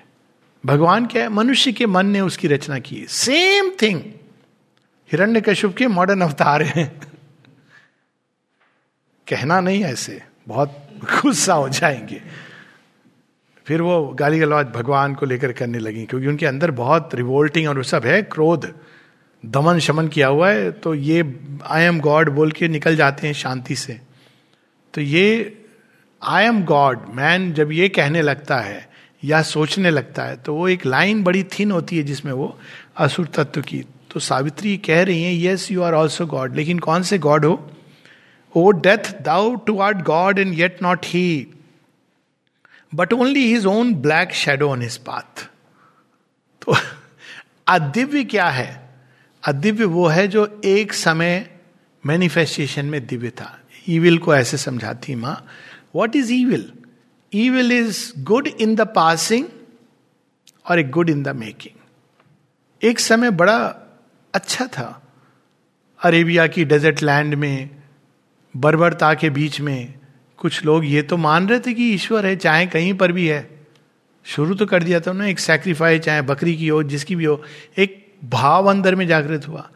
भगवान क्या है? मनुष्य के मन ने उसकी रचना की सेम थिंग हिरण्य कश्यप के मॉडर्न अवतार हैं। कहना नहीं ऐसे। बहुत गुस्सा हो जाएँगे। फिर वो गाली गलौज भगवान को लेकर करने लगी, क्योंकि उनके अंदर बहुत रिवोल्टिंग और सब है, क्रोध। दमन शमन किया हुआ है तो ये आई एम गॉड बोल के निकल जाते हैं शांति से। तो ये आई एम गॉड मैन जब ये कहने लगता है या सोचने लगता है तो वो एक लाइन बड़ी थिन होती है जिसमें वो असुर तत्व की। तो सावित्री कह रही है yes you are also God लेकिन कौन से गॉड हो? O death thou too art God and yet not he but only his own black shadow on his path तो अदिव्य क्या है? अदिव्य वो है जो एक समय मैनिफेस्टेशन में दिव्य था। ईविल को ऐसे समझाती माँ। What is evil evil is good in the passing और a good in the making एक समय बड़ा अच्छा था। अरेबिया की डेजर्ट लैंड में, बर्बरता के बीच में, कुछ लोग ये तो मान रहे थे कि ईश्वर है, चाहे कहीं पर भी है। शुरू तो कर दिया था उन्होंने, एक सैक्रिफाइस चाहे बकरी की हो, जिसकी भी हो, एक भाव अंदर में जागृत हुआ।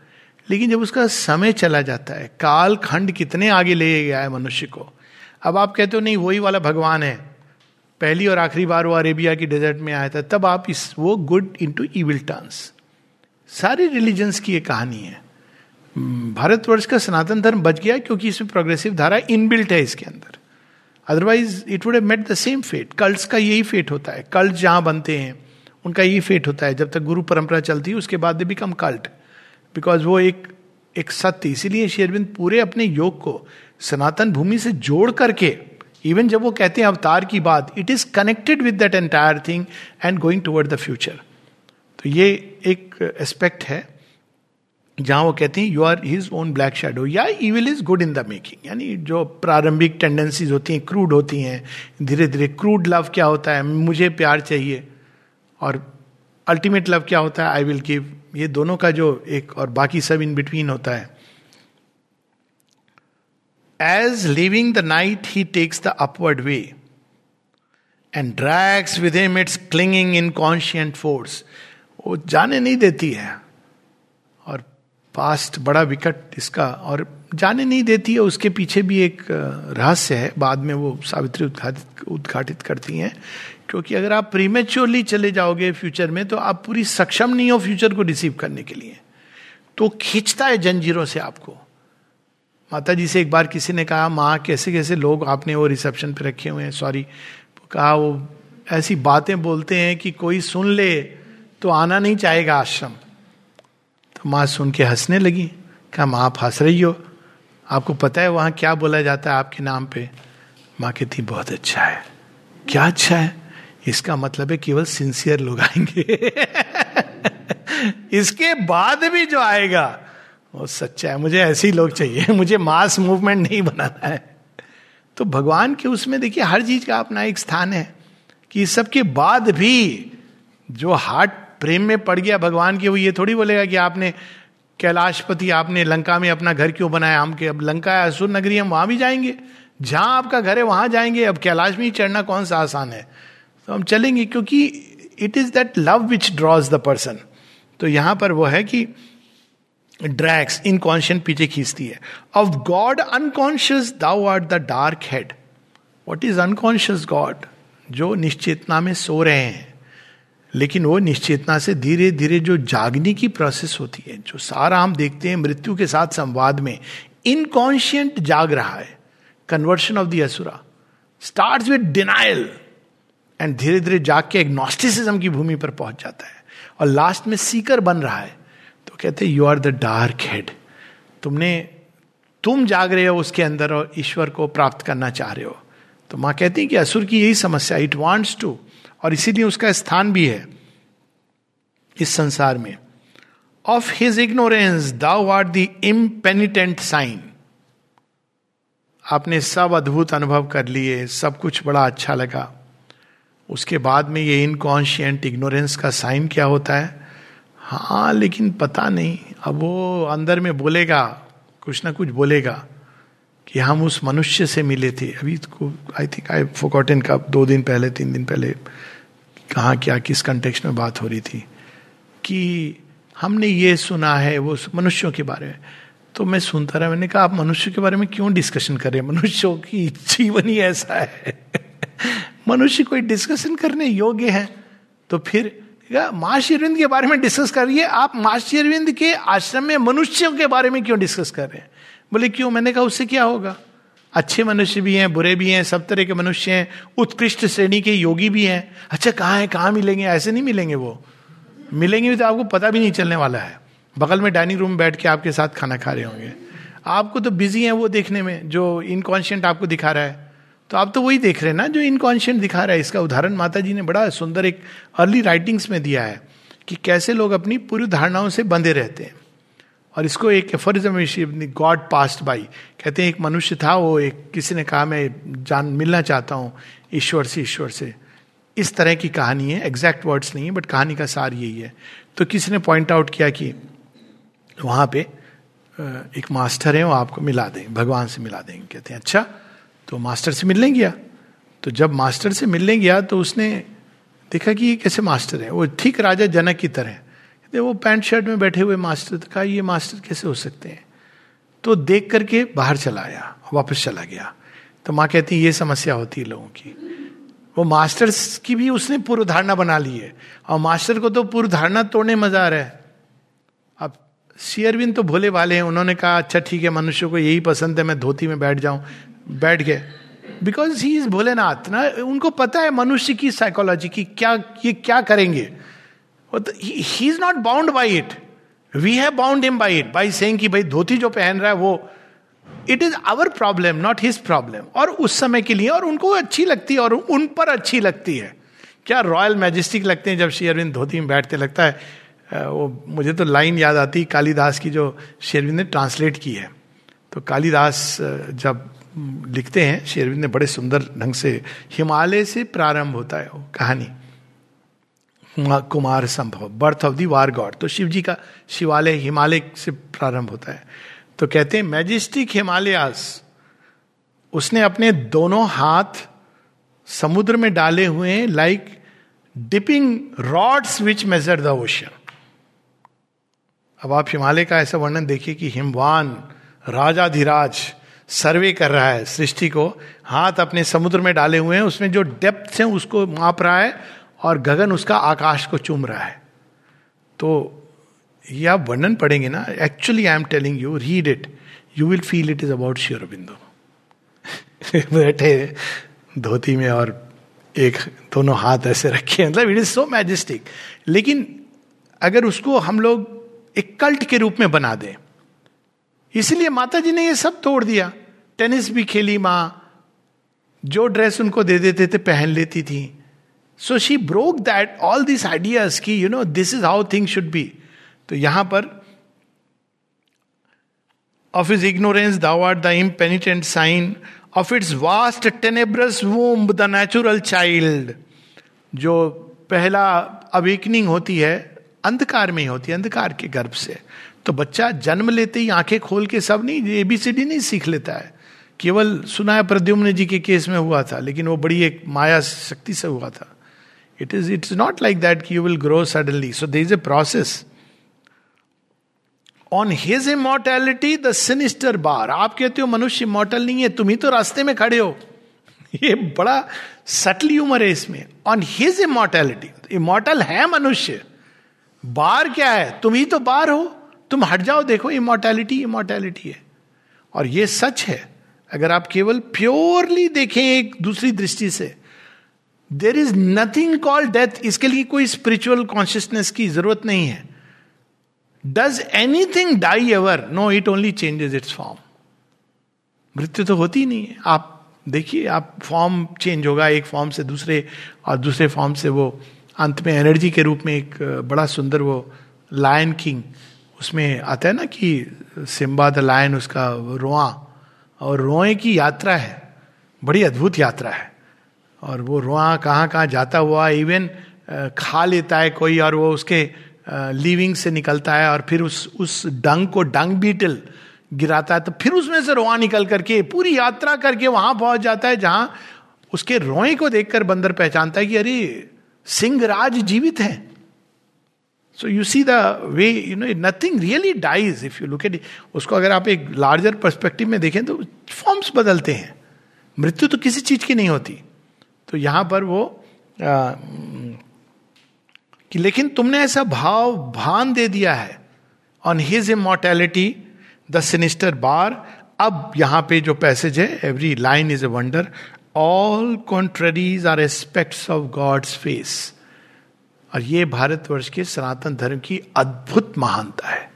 लेकिन जब उसका समय चला जाता है काल खंड कितने आगे ले गया है मनुष्य को। अब आप कहते हो, नहीं वही वाला भगवान है। पहली और आखिरी बार वो अरेबिया की डेजर्ट में आया था, तब आप इस, वो good into evil turns सारे रिलीजन्स की ये कहानी है। भारतवर्ष का सनातन धर्म बच गया क्योंकि इसमें प्रोग्रेसिव धारा इनबिल्ट है इसके अंदर। Otherwise it would meet the same fate cult का यही फेट होता है। कल्ट जहाँ बनते हैं उनका ये फेट होता है, जब तक गुरु परंपरा चलती है, उसके बाद दे बिकम कल्ट बिकॉज़ वो एक एक सत्य इसीलिए शेरविंद पूरे अपने योग को सनातन भूमि से जोड़ करके इवन जब वो कहते हैं अवतार की बात it is connected with that entire thing and going toward the future तो ये एक एस्पेक्ट है, जहाँ वो कहते हैं you are his own black shadow या evil is good in the making यानी जो प्रारंभिक टेंडेंसीज होती हैं क्रूड होती हैं धीरे धीरे क्रूड लव क्या होता है, मुझे प्यार चाहिए। और अल्टीमेट लव क्या होता है? आई विल गिव ये दोनों का जो एक और बाकी सब इन बिटवीन होता है। As leaving the night he takes the upward way and drags with him its clinging inconscient force वो जाने नहीं देती है। और पास्ट बड़ा विकट इसका और जाने नहीं देती है। उसके पीछे भी एक रहस्य है। बाद में वो सावित्री उद्घाटित उद्घाटित करती हैं। क्योंकि अगर आप प्रीमेच्योरली चले जाओगे फ्यूचर में तो आप पूरी सक्षम नहीं हो फ्यूचर को रिसीव करने के लिए। तो खींचता है जंजीरों से आपको। माता जी से एक बार किसी ने कहा, माँ, कैसे कैसे लोग आपने वो रिसेप्शन पे रखे हुए हैं? सॉरी कहा, वो ऐसी बातें बोलते हैं कि कोई सुन ले तो आना नहीं चाहेगा आश्रम. तो माँ सुन के हंसने लगी। कहा, माँ, आप हंस रही हो। आपको पता है वहाँ क्या बोला जाता है आपके नाम पे? माँ कहती, बहुत अच्छा है। क्या अच्छा है? इसका मतलब है केवल सिंसियर लोग आएँगे। इसके बाद भी जो आएगा, वो सच्चा है। मुझे ऐसे ही लोग चाहिए। मुझे मास मूवमेंट नहीं बनाना है। तो भगवान के उसमें देखिए, हर चीज़ का अपना एक स्थान है कि इस सब के बाद भी जो हार्ट प्रेम में पड़ गया भगवान के, वो ये थोड़ी बोलेगा कि आपने कैलाशपति, आपने लंका में अपना घर क्यों बनाया? हम के अब लंका है असुर नगरी, हम वहाँ भी जाएँगे। जहाँ आपका घर है, वहाँ जाएँगे। अब कैलाश में ही चढ़ना कौन सा आसान है? तो हम चलेंगे क्योंकि it is that love which draws the person तो यहाँ पर वो है कि ड्रैक्स इनकॉन्शियस पीछे खींचती है। Of God unconscious thou art the dark head what is unconscious God जो निश्चेतना में सो रहे हैं। लेकिन वो निश्चेतना से धीरे धीरे जो जागने की प्रोसेस होती है, जो सारा हम देखते हैं मृत्यु के साथ संवाद में इनकॉन्शियंट जाग रहा है। Conversion of the asura start with denial and धीरे धीरे जाग के एग्नोस्टिसिज्म की भूमि पर पहुँच जाता है। और लास्ट में सीकर बन रहा है। तो कहते हैं you are the dark head तुमने, तुम जाग रहे हो उसके अंदर और ईश्वर को प्राप्त करना चाह रहे हो। तो माँ कहती है कि असुर की यही समस्या इट वांट्स टू और इसीलिए उसका स्थान भी है इस संसार में। Of his ignorance thou art the impenitent sign आपने सब अद्भुत अनुभव कर लिए, सब कुछ बड़ा अच्छा लगा। उसके बाद में ये इनकॉन्शियंट इग्नोरेंस का साइन क्या होता है? हाँ लेकिन पता नहीं। अब वो अंदर में बोलेगा, कुछ ना कुछ बोलेगा कि हम उस मनुष्य से मिले थे। अभी आई थिंक आई फोकॉटन का दो दिन पहले, तीन दिन पहले कहाँ, क्या, किस कंटेक्स में बात हो रही थी कि हमने ये सुना है वो मनुष्यों के बारे में। तो मैं सुनता रहा, मैंने कहा, आप मनुष्य के बारे में क्यों डिस्कशन कर रहे हैं? मनुष्यों की जीवन ही ऐसा है। मनुष्य कोई डिस्कशन करने योग्य है तो फिर माँ शेरविंद के बारे में डिस्कस करिए। आप माँ शेरविंद के आश्रम में मनुष्यों के बारे में क्यों डिस्कस कर रहे हैं? बोले, क्यों? मैंने कहा, उससे क्या होगा? अच्छे मनुष्य भी हैं, बुरे भी हैं, सब तरह के मनुष्य हैं, उत्कृष्ट श्रेणी के योगी भी हैं। अच्छा कहाँ है, कहाँ मिलेंगे? ऐसे नहीं मिलेंगे वो। मिलेंगे भी तो आपको पता भी नहीं चलने वाला है। बगल में डाइनिंग रूम में बैठ के आपके साथ खाना खा रहे होंगे। आपको तो बिज़ी है वो देखने में, जो इनकॉन्शियंट आपको दिखा रहा है। तो आप तो वही देख रहे हैं ना, जो इनकॉन्शियंट दिखा रहा है इसका उदाहरण माता जी ने बड़ा सुंदर एक अर्ली राइटिंग्स में दिया है कि कैसे लोग अपनी पूरी धारणाओं से बंधे रहते हैं। और इसको एक एफरिज्म गॉड पास्ट बाई कहते हैं, एक मनुष्य था, वो एक किसी ने कहा, मैं जान, मिलना चाहता हूँ, ईश्वर से ईश्वर से। इस तरह की कहानी है एग्जैक्ट वर्ड्स नहीं है बट कहानी का सार यही है। तो किसी ने पॉइंट आउट किया कि वहाँ पे एक मास्टर है, वो आपको मिला दें, भगवान से मिला देंगे, कहते हैं अच्छा तो मास्टर से मिलने गया। तो जब मास्टर से मिलने गया तो उसने देखा कि ये कैसे मास्टर है? वो ठीक राजा जनक की तरह कहते, वो पैंट शर्ट में बैठे हुए मास्टर कहा, ये मास्टर कैसे हो सकते हैं? तो देख करके बाहर चला आया, वापस चला गया। तो माँ कहती, ये समस्या होती है लोगों की। वो मास्टर्स की भी उसने पूर्व धारणा बना ली है। और मास्टर को तो पूर्व धारणा तोड़ने मज़ा आ रहा है। अब शेयरविन तो भोले वाले हैं। उन्होंने कहा अच्छा ठीक है, मनुष्य को यही पसंद है, मैं धोती में बैठ जाऊँ। बैठ गए। बिकॉज़ ही इज़ भोलेनाथ ना, उनको पता है मनुष्य की साइकोलॉजी की क्या, ये क्या करेंगे। He is not bound by it we have bound him by it by saying कि भाई धोती जो पहन रहा है वो it is our problem not his problem और उस समय के लिए, और उनको अच्छी लगती है, और उन पर अच्छी लगती है। क्या रॉयल मैजेस्टिक लगते हैं जब शेरविंद धोती में बैठते, लगता है वो, मुझे तो लाइन याद आती कालिदास की जो शेरविंद ने ट्रांसलेट की है। तो कालिदास जब लिखते हैं शेरविंद ने बड़े सुंदर ढंग से, हिमालय से प्रारंभ होता है वो कहानी। Kumarasambhava birth of the war God तो शिव जी का शिवालय हिमालय से प्रारंभ होता है। तो कहते हैं मैजिस्टिक हिमालयास उसने अपने दोनों हाथ समुद्र में डाले हुए हैं like dipping rods which measure the ocean अब आप हिमालय का ऐसा वर्णन देखिए कि हिमवान, राजाधिराज सर्वे कर रहा है सृष्टि को। हाथ अपने समुद्र में डाले हुए हैं, उसमें जो डेप्थ है उसको माप रहा है और गगन उसका आकाश को चूम रहा है। तो ये आप वर्णन पढ़ेंगे ना actually I am telling you read it you will feel it is about sure बिंदु बैठे धोती में और एक दोनों हाथ ऐसे रखे मतलब इट इज़ सो मैजेस्टिक लेकिन अगर उसको हम लोग एक कल्ट के रूप में बना दें इसलिए माता जी ने ये सब तोड़ दिया। टेनिस भी खेली माँ। जो ड्रेस उनको दे देते थे, पहन लेती थी। So she broke that all this ideas की you know this is how thing should be तो यहाँ पर of is ignorance thou art the impenitent sign of its vast tenebrous womb the natural child जो पहला awakening होती है, अंधकार में ही होती है, अंधकार के गर्भ से। तो बच्चा जन्म लेते ही आँखें खोल के सब नहीं एबीसीडी नहीं सीख लेता है। केवल सुना है प्रद्युम्न जी के केस में हुआ था, लेकिन वो बड़ी एक माया शक्ति से हुआ था। It is it's not like that कि you will grow suddenly so they is a process on his immortality the sinister bar आप कहते हो, मनुष्य इमोर्टल नहीं है, तुम ही तो रास्ते में खड़े हो। ये बड़ा सटली उम्र है इसमें। ऑन हिज इमोर्टैलिटी इमोर्टल है मनुष्य। बार क्या है? तुम ही तो बार हो। तुम हट जाओ, देखो इमोर्टैलिटी इमोर्टैलिटी है। और ये सच है, अगर आप केवल प्योरली देखें एक दूसरी दृष्टि से there is nothing called death इसके लिए कोई स्पिरिचुअल कॉन्शियसनेस की ज़रूरत नहीं है। Does anything die ever no it only changes its form मृत्यु तो होती नहीं है। आप देखिए, आप फॉर्म चेंज होगा, एक फॉर्म से दूसरे और दूसरे फॉर्म से वो अंत में एनर्जी के रूप में एक बड़ा सुंदर वो लायन किंग उसमें आता है ना कि सिम्बा द लायन, उसका रोआ, और रोए की यात्रा है, बड़ी अद्भुत यात्रा है। और वो रोआ कहाँ कहाँ जाता हुआ इवन खा लेता है कोई, और वो उसके लिविंग से निकलता है, और फिर उस उस डंग को डंग बीटल गिराता है तो फिर उसमें से रोआ निकल करके, पूरी यात्रा करके वहाँ पहुँच जाता है, जहाँ उसके रोए को देखकर बंदर पहचानता है कि अरे सिंह राज जीवित है। So you see the way you know nothing really dies if you look at उसको अगर आप एक लार्जर परस्पेक्टिव में देखें तो फॉर्म्स बदलते हैं। मृत्यु तो किसी चीज़ की नहीं होती। तो यहाँ पर वो आ, कि लेकिन तुमने ऐसा भाव भान दे दिया है। On his immortality the sinister bar अब यहाँ पे जो पैसेज है every line is a wonder all contraries are aspects of God's face और ये भारतवर्ष के सनातन धर्म की अद्भुत महानता है।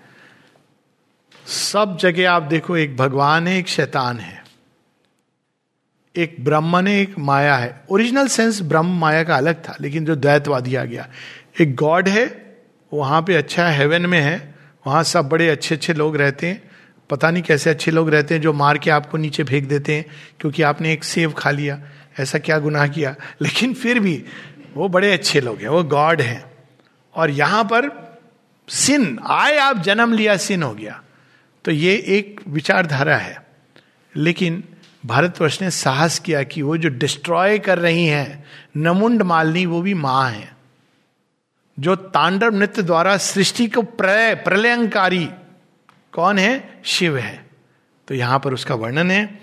सब जगह आप देखो, एक भगवान है, एक शैतान है। एक ब्रह्मन है, एक माया है। ओरिजिनल सेंस ब्रह्म माया का अलग था, लेकिन जो द्वैतवादी आ गया। एक गॉड है, वहाँ पे अच्छा हेवन में है, वहाँ सब बड़े अच्छे अच्छे लोग रहते हैं। पता नहीं कैसे अच्छे लोग रहते हैं जो मार के आपको नीचे फेंक देते हैं, क्योंकि आपने एक सेव खा लिया, ऐसा क्या गुनाह किया। लेकिन फिर भी वो बड़े अच्छे लोग हैं, वो गॉड हैं। और यहाँ पर सिन, आए आप, जन्म लिया, सिन हो गया। तो ये एक विचारधारा है। लेकिन भारतवर्ष ने साहस किया कि वो जो डिस्ट्रॉय कर रही हैं, नमुंड मालनी, वो भी माँ है। जो तांडव नृत्य द्वारा सृष्टि को प्रलय प्रलयंकारी, कौन है? शिव है। तो यहाँ पर उसका वर्णन है।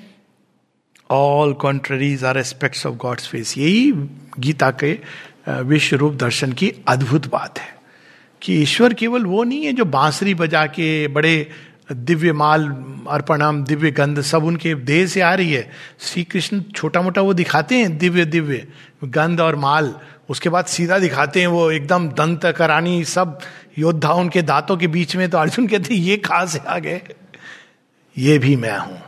All contraries are aspects of God's face यही गीता के विश्व रूप दर्शन की अद्भुत बात है कि ईश्वर केवल वो नहीं है जो बांसुरी बजा के बड़े दिव्य माल अर्पणम दिव्य गंध सब उनके देह से आ रही है। श्री कृष्ण छोटा मोटा वो दिखाते हैं दिव्य दिव्य गंध और माल। उसके बाद सीधा दिखाते हैं वो एकदम दंत करानी सब योद्धा उनके दांतों के बीच में। तो अर्जुन कहते ये कहा से आ गए? ये भी मैं हूँ।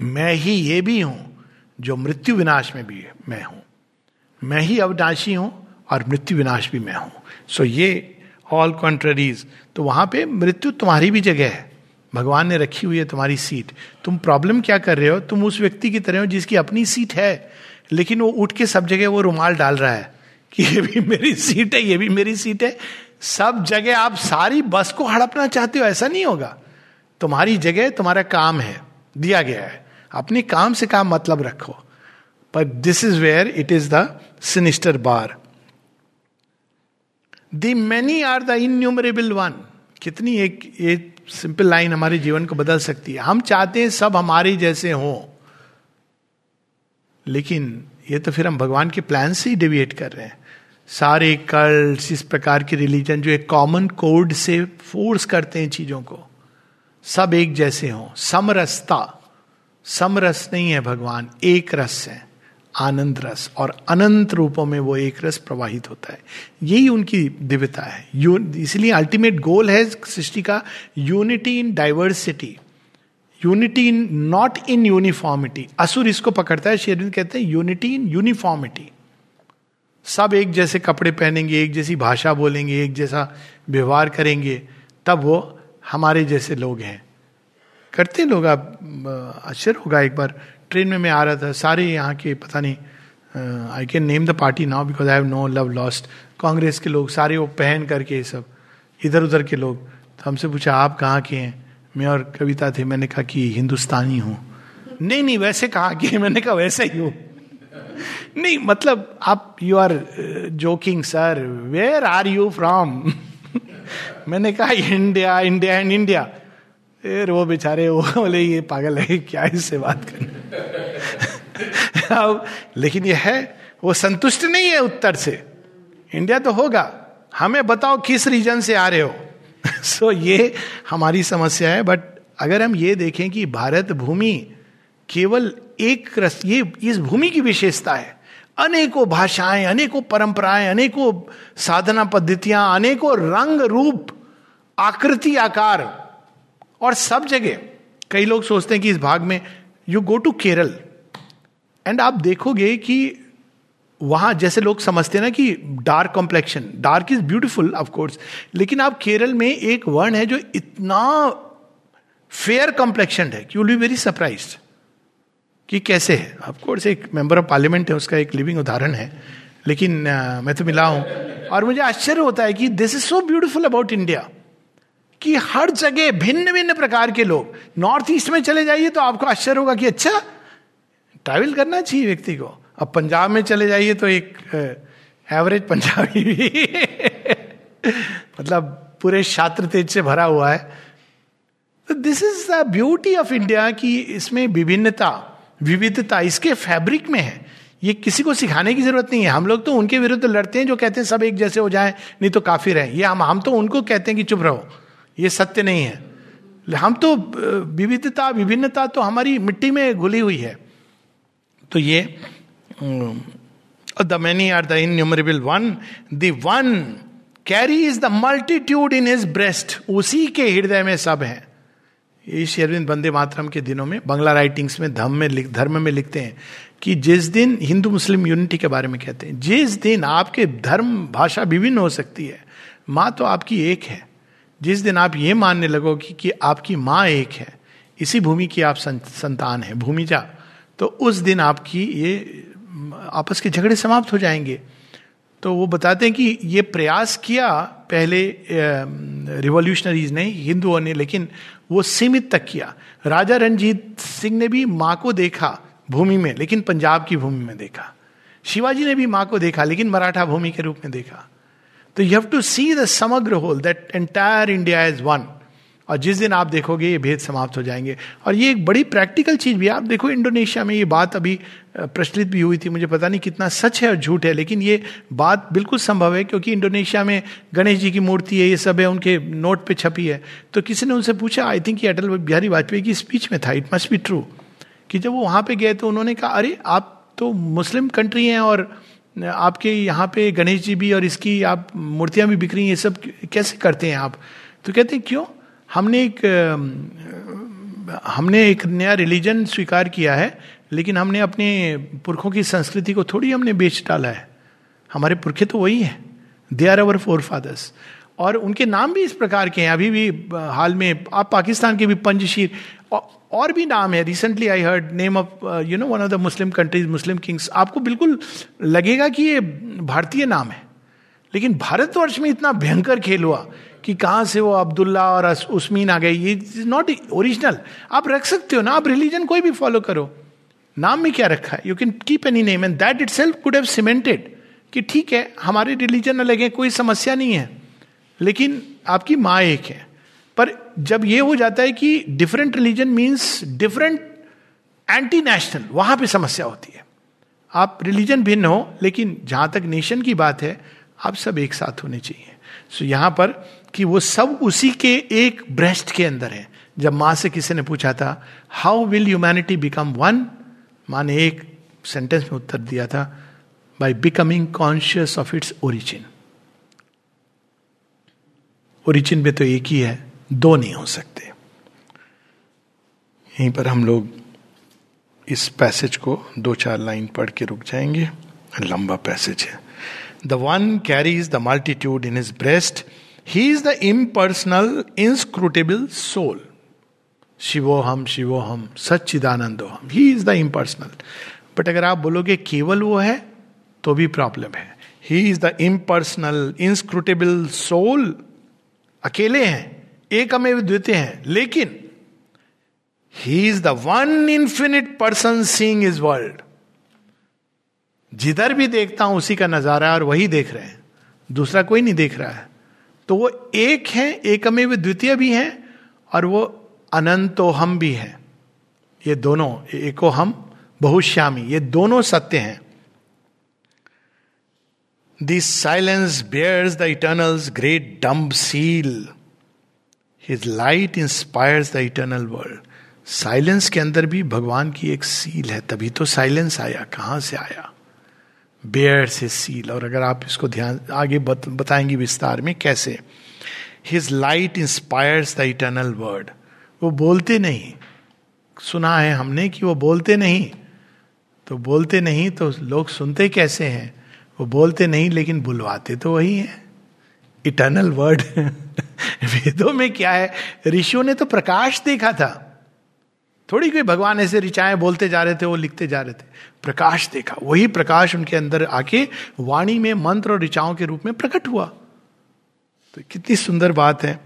मैं ही ये भी हूँ जो मृत्यु विनाश में भी मैं हूँ। मैं ही अविनाशी हूँ और मृत्यु विनाश भी मैं हूँ। सो so ये ऑल कॉन्ट्ररीज तो वहाँ पे मृत्यु तुम्हारी भी जगह है। भगवान ने रखी हुई है तुम्हारी सीट तुम प्रॉब्लम क्या कर रहे हो? तुम उस व्यक्ति की तरह हो जिसकी अपनी सीट है। लेकिन वो उठ के सब जगह वो रुमाल डाल रहा है कि ये भी मेरी सीट है, ये भी मेरी सीट है। सब जगह आप सारी बस को हड़पना चाहते हो, ऐसा नहीं होगा। तुम्हारी जगह तुम्हारा काम है, दिया गया है। अपने काम से काम मतलब रखो। पर this is where it is the sinister bar the many are the innumerable one कितनी एक, ये सिंपल लाइन हमारे जीवन को बदल सकती है। हम चाहते हैं सब हमारे जैसे हों। लेकिन ये तो फिर हम भगवान के प्लान से ही डिविएट कर रहे हैं। सारे कल्ट इस प्रकार के रिलीजन जो एक कॉमन कोड से फोर्स करते हैं चीज़ों को। सब एक जैसे हों। समरसता। समरस नहीं है भगवान, एक रस है। आनंद रस और अनंत रूपों में वो एक रस प्रवाहित होता है। यही उनकी दिव्यता है। इसलिए अल्टीमेट गोल है सृष्टि का unity in diversity unity in not in uniformity असुर इसको पकड़ता है शेरविंद कहते हैं यूनिटी इन यूनिफॉर्मिटी सब एक जैसे कपड़े पहनेंगे, एक जैसी भाषा बोलेंगे, एक जैसा व्यवहार करेंगे, तब वो हमारे जैसे लोग हैं। करते लोग, आप आश्चर्य होगा एक बार ट्रेन में मैं आ रहा था, सारे यहाँ के, पता नहीं I can name the party now because I have no love lost Congress के लोग, सारे वो पहन करके ये सब इधर उधर के लोग तो हमसे पूछा, आप कहाँ के हैं? मैं और कविता थे, मैंने कहा कि हिंदुस्तानी हूँ। नहीं नहीं, वैसे कहा कि मैंने कहा, वैसे ही हूँ। नहीं मतलब आप you are joking sir where are you from मैंने कहा, इंडिया इंडिया एंड इंडिया. फिर वो बेचारे, वो बोले, ये पागल है, क्या इससे बात करना? अब लेकिन यह है वो संतुष्ट नहीं है उत्तर से। इंडिया तो होगा। हमें बताओ किस रीजन से आ रहे हो। सो so, ये हमारी समस्या है बट अगर हम ये देखें कि भारत भूमि केवल एक रस ये इस भूमि की विशेषता है। अनेकों भाषाएँ अनेकों परंपराएँ अनेकों साधना पद्धतियाँ अनेकों रंग रूप आकृति आकार और सब जगह। कई लोग सोचते हैं कि इस भाग में you go to Kerala and आप देखोगे कि वहाँ जैसे लोग समझते हैं ना कि dark complexion dark is beautiful of course लेकिन आप केरल में एक वर्ण है जो इतना फेयर कॉम्प्लेक्शन है कि विल बी वेरी सरप्राइज़ कि कैसे है। ऑफकोर्स एक मेंबर ऑफ़ पार्लियामेंट है उसका एक लिविंग उदाहरण है। लेकिन uh, मैं तो मिला हूँ। और मुझे आश्चर्य होता है कि this is so beautiful about India कि हर जगह भिन्न भिन्न प्रकार के लोग नॉर्थ ईस्ट में चले जाइए तो आपको आश्चर्य होगा कि अच्छा ट्रैवल करना चाहिए व्यक्ति को। अब पंजाब में चले जाइए तो एक एवरेज पंजाबी भी मतलब पूरे छात्र तेज से भरा हुआ है। तो this is the beauty of India कि इसमें विभिन्नता, विविधता इसके फैब्रिक में है। ये किसी को सिखाने की ज़रूरत नहीं है। हम लोग तो उनके विरुद्ध लड़ते हैं जो कहते हैं सब एक जैसे हो जाए, नहीं तो काफ़ी रहे ये हम हम तो उनको कहते हैं कि चुप रहो। ये सत्य नहीं है। हम तो विविधता, विभिन्नता तो हमारी मिट्टी में घुली हुई है। तो ये the many are the innumerable one the one carries the multitude in his breast उसी के हृदय में सब है। ये शेरविंद बंदे मातरम के दिनों में बंगला राइटिंग्स में, धर्म में लिख, धर्म में लिखते हैं कि जिस दिन हिंदू मुस्लिम यूनिटी के बारे में कहते हैं, जिस दिन आपके धर्म भाषा विभिन्न हो सकती है, माँ तो आपकी एक है। जिस दिन आप ये मानने लगोगे कि आपकी माँ एक है, इसी भूमि की आप संतान है। भूमिजा तो उस दिन आपकी ये, आपस के झगड़े समाप्त हो जाएँगे। तो वो बताते हैं कि ये प्रयास किया, पहले रिवॉल्यूशनरीज ने, हिंदुओं ने, लेकिन वो सीमित तक किया। राजा रंजीत सिंह ने भी माँ को देखा भूमि में, लेकिन पंजाब की भूमि में देखा। शिवाजी ने भी माँ को देखा, लेकिन मराठा भूमि के रूप में देखा। तो you have to see the समग्र whole that entire India is one और जिस दिन आप देखोगे ये भेद समाप्त हो जाएँगे। और ये एक बड़ी प्रैक्टिकल चीज़ भी आप देखो इंडोनेशिया में ये बात अभी प्रचलित भी हुई थी। मुझे पता नहीं कितना सच है और झूठ है, लेकिन ये बात बिल्कुल संभव है क्योंकि इंडोनेशिया में गणेश जी की मूर्ति है, ये सब है, उनके नोट पे छपी है। तो किसी ने उनसे पूछा आई थिंक ये अटल बिहारी वाजपेयी की स्पीच में था। इट मस्ट बी ट्रू कि जब वो वहाँ पे गए तो उन्होंने कहा, अरे, आप तो मुस्लिम कंट्री हैं और आपके यहाँ पे गणेश जी भी और इसकी आप मूर्तियाँ भी बिक रही हैं। ये सब कैसे करते हैं आप? तो कहते हैं, क्यों? हमने एक हमने एक नया रिलीजन स्वीकार किया है, लेकिन हमने अपने पुरखों की संस्कृति को थोड़ी हमने बेच डाला है। हमारे पुरखे तो वही हैं। They are our forefathers और उनके नाम भी इस प्रकार के हैं। अभी भी हाल में आप पाकिस्तान के भी पंजशीर और भी नाम है। Recently I heard name of you know one of the Muslim countries Muslim kings आपको बिल्कुल लगेगा कि ये भारतीय नाम है। लेकिन भारतवर्ष में इतना भयंकर खेल हुआ। कि कहाँ से वो अब्दुल्ला और उस्मीन आ गए? ये इज़ नॉट ओरिजिनल आप रख सकते हो ना? आप रिलीजन कोई भी फॉलो करो। नाम में क्या रखा है? You can keep any name and that itself could have cemented कि ठीक है हमारे रिलीजन अलग है कोई समस्या नहीं है। लेकिन आपकी माँ एक है। पर जब ये हो जाता है कि different religion means different anti national वहाँ पे समस्या होती है। आप रिलीजन भिन्न हो लेकिन जहाँ तक नेशन की बात है आप सब एक साथ होने चाहिए। सो so, यहाँ पर कि वो सब उसी के एक ब्रेस्ट के अंदर है। जब माँ से किसी ने पूछा था how will humanity become one माँ ने एक सेंटेंस में उत्तर दिया था by becoming conscious of its origin origin में तो एक ही है, दो नहीं हो सकते। यहीं पर हम लोग इस पैसेज को दो चार लाइन पढ़ के रुक जाएँगे। लंबा पैसेज है। The one carries the multitude in his breast he is the impersonal inscrutable soul शिवो हम शिवो हम सच्चिदानंदो हम he is the impersonal but अगर आप बोलोगे केवल वो है तो भी प्रॉब्लम है. He is the impersonal inscrutable soul अकेले हैं एक हमें द्वितीय हैं, लेकिन he is the one infinite person seeing his world जिधर भी देखता हूँ, उसी का नज़ारा है और वही देख रहे हैं. दूसरा कोई नहीं देख रहा है. तो वो एक है एक में द्वितीय भी है और वो अनंतो हम भी है। ये दोनों एको हम बहुश्यामी, ये दोनों सत्य हैं। This silence bears the eternal's great dumb seal his light inspires the eternal world silence के अंदर भी भगवान की एक सील है, तभी तो साइलेंस आया, कहाँ से आया? बेयर से सील और अगर आप इसको ध्यान आगे बत, बताएँगे विस्तार में कैसे? His light inspires the eternal word वो बोलते नहीं। सुना है हमने कि वो बोलते नहीं। तो बोलते नहीं तो लोग सुनते कैसे हैं? वो बोलते नहीं लेकिन बुलवाते तो वही है। इटर्नल वर्ड वेदों में क्या है? ऋषियों ने तो प्रकाश देखा था। थोड़ी कोई भगवान ऐसे ऋचाएँ बोलते जा रहे थे, वो लिखते जा रहे थे। प्रकाश देखा, वही प्रकाश उनके अंदर आके वाणी में, मंत्र और ऋचाओं के रूप में प्रकट हुआ। तो कितनी सुंदर बात है।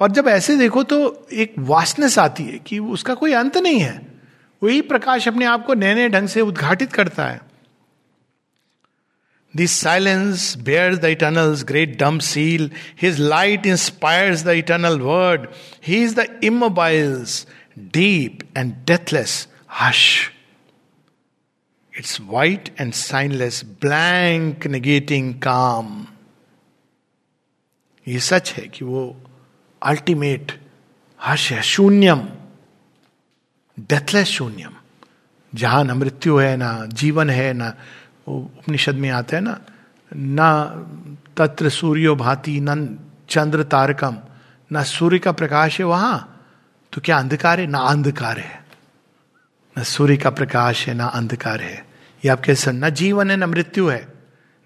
और जब ऐसे देखो तो एक वासनेस आती है कि उसका कोई अंत नहीं है। वही प्रकाश अपने आप को नए नए ढंग से उद्घाटित करता है। This silence bear the eternal's great dumb seal his light inspires the eternal word he is the immobile's deep and deathless hush its white and signless blank negating calm ये सच है कि वो अल्टीमेट हर्ष है, शून्यम डेथलेस शून्यम। जहाँ ना मृत्यु है, ना जीवन है, ना उपनिषद में आता है ना ना तत्र सूर्यो भांति न चंद्र तारकम, ना सूर्य का प्रकाश है वहाँ। तो क्या अंधकार है? ना अंधकार है। न सूर्य का प्रकाश है, ना अंधकार है। ये आप कैसे न जीवन है, न मृत्यु है,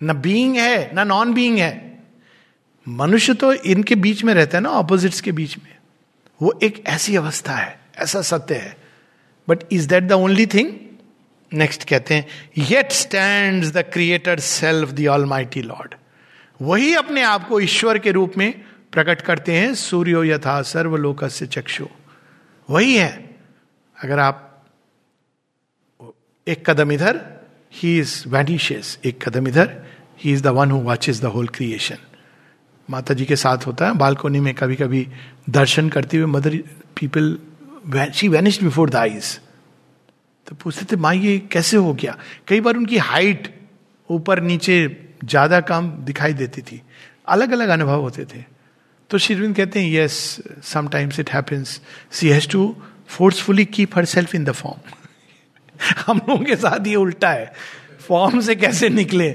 न बीइंग है, ना नॉन बीइंग है। मनुष्य तो इनके बीच में रहता है ना ऑपोजिट्स के बीच में। वो एक ऐसी अवस्था है, ऐसा सत्य है। But is that the only thing next कहते हैं yet stand the creator self the almighty Lord वही अपने आप को ईश्वर के रूप में प्रकट करते हैं, सूर्यो यथा सर्वलोक से चक्षु। वही है। अगर आप एक कदम इधर ही इज़ वैनिशियस एक कदम इधर he is the one who watches the whole creation Mata ji के साथ होता है, बालकोनी में कभी कभी दर्शन करते हुए Mother people she vanish before the eyes तो पूछते थे, माँ, ये कैसे हो गया? कई बार उनकी हाइट ऊपर नीचे ज़्यादा कम दिखाई देती थी। अलग अलग अनुभव होते थे। तो शिरविंद कहते हैं yes sometimes it happens she has to forcefully keep herself in the form हम लोगों के साथ ये उल्टा है। फॉर्म से कैसे निकले?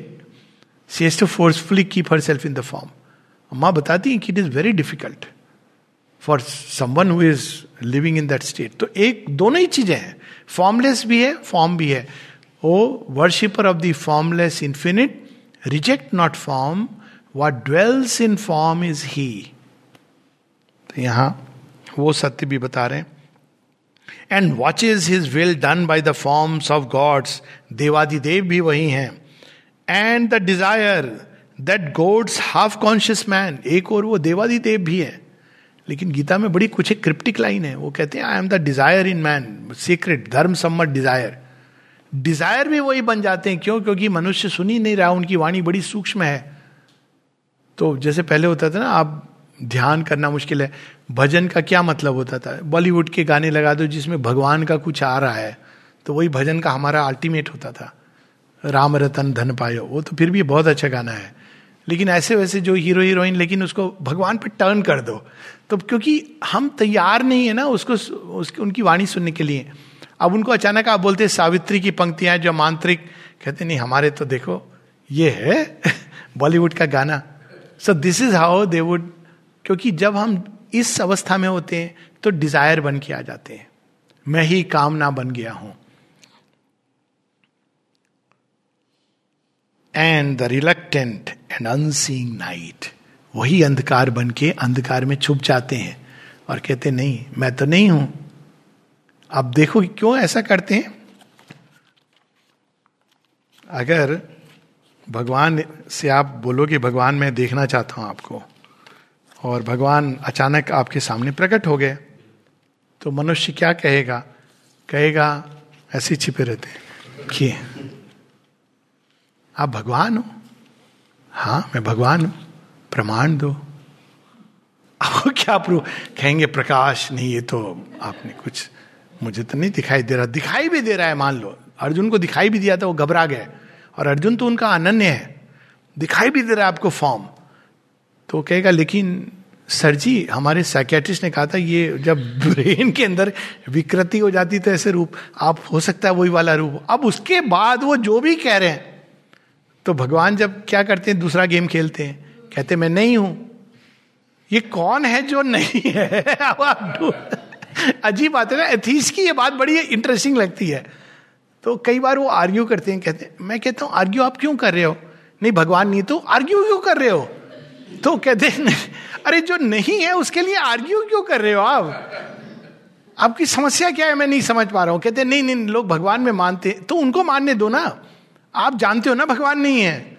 She has to forcefully keep herself in the form माँ बताती हैं कि it is very difficult for someone who is living in that state तो एक, दोनों ही चीज़ें हैं। फॉर्मलेस भी है फॉर्म भी है। O worshipper of the formless infinite reject not form what dwells in form is he तो यहाँ, वो सत्य भी बता रहे and watch is his will done by the forms of gods देवादिदेव भी वही हैं। And the desire that gods half conscious man एक और वो देवादिदेव भी है। लेकिन गीता में बड़ी कुछ एक क्रिप्टिक लाइन है। वो कहते हैं I am the desire in man secret धर्म सम्मत डिज़ायर डिज़ायर भी वही बन जाते हैं। क्यों? क्योंकि मनुष्य सुन ही नहीं रहा, उनकी वाणी बड़ी सूक्ष्म है। तो जैसे पहले होता था ना, आप ध्यान करना मुश्किल है। भजन का क्या मतलब होता था? बॉलीवुड के गाने लगा दो जिसमें भगवान का कुछ आ रहा है तो वही भजन का हमारा अल्टीमेट होता था। राम रतन धन पायो, वो तो फिर भी बहुत अच्छा गाना है। लेकिन ऐसे वैसे जो हीरो हीरोइन लेकिन उसको भगवान पर टर्न कर दो। तो क्योंकि हम तैयार नहीं है ना उसको, उसकी, उनकी वाणी सुनने के लिए। अब उनको अचानक आप बोलते सावित्री की पंक्तियाँ जो मांत्रिक, कहते नहीं, हमारे तो देखो, ये है बॉलीवुड का गाना। So this is how they would क्योंकि जब हम इस अवस्था में होते हैं तो डिज़ायर बन के आ जाते हैं। मैं ही कामना बन गया हूँ। And the reluctant and unseeing night वही अंधकार बन के अंधकार में छुप जाते हैं और कहते नहीं, मैं तो नहीं हूँ। अब देखो क्यों ऐसा करते हैं? अगर भगवान से आप बोलोगे, भगवान, मैं देखना चाहता हूँ आपको। और भगवान अचानक आपके सामने प्रकट हो गए। तो मनुष्य क्या कहेगा? कहेगा, ऐसे छिपे रहते हैं। कि आप भगवान हो? हाँ मैं भगवान हूँ। प्रमाण दो। आपको क्या प्रूव कहेंगे, प्रकाश नहीं, ये तो आपने कुछ मुझे तो नहीं दिखाई दे रहा। दिखाई भी दे रहा है, मान लो। अर्जुन को दिखाई भी दिया था, वो घबरा गए। और अर्जुन तो उनका अनन्य है। दिखाई भी दे रहा है आपको फॉर्म तो कहेगा, लेकिन सर जी, हमारे साइकेट्रिस्ट ने कहा था, ये जब ब्रेन के अंदर विकृति हो जाती तो ऐसे रूप, आप हो सकता है वही वाला रूप। अब उसके बाद वो जो भी कह रहे हैं तो भगवान जब क्या करते हैं, दूसरा गेम खेलते हैं। कहते, मैं नहीं हूँ। ये कौन है जो नहीं है? अजीब बात है ना एथीस की ये बात बड़ी इंटरेस्टिंग लगती है। तो कई बार वो आर्ग्यू करते हैं, कहते हैं, मैं कहता हूँ आर्ग्यू आप क्यों कर रहे हो? नहीं, भगवान नहीं तो आर्ग्यू क्यों कर रहे हो? तो कहते अरे जो नहीं है, उसके लिए आर्ग्यू क्यों कर रहे हो आप? आपकी समस्या क्या है? मैं नहीं समझ पा रहा हूँ। कहते नहीं नहीं, लोग भगवान में मानते तो उनको मानने दो ना। आप जानते हो ना, भगवान नहीं है।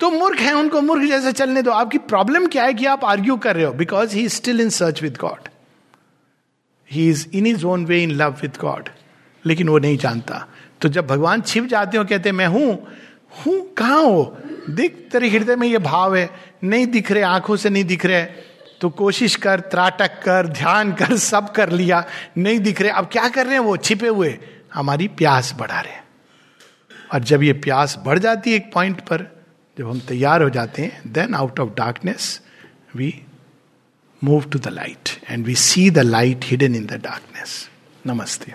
तो मूर्ख है उनको, मूर्ख जैसे चलने दो। आपकी प्रॉब्लम क्या है कि आप आर्ग्यू कर रहे हो? Because he still in search with God he is in his own way in love with God लेकिन वो नहीं जानता। तो जब भगवान छिप जाते हो कहते मैं हूँ हूँ कहा हो? दिख, तेरे हृदय में ये भाव है, नहीं दिख रहे, आँखों से नहीं दिख रहे। तो कोशिश कर, त्राटक कर, ध्यान कर, सब कर लिया, नहीं दिख रहे। अब क्या कर रहे हैं वो? छिपे हुए। हमारी प्यास बढ़ा रहे और जब ये प्यास बढ़ जाती है एक पॉइंट पर, जब हम तैयार हो जाते हैं then out of darkness we move to the light and we see the light hidden in the darkness नमस्ते।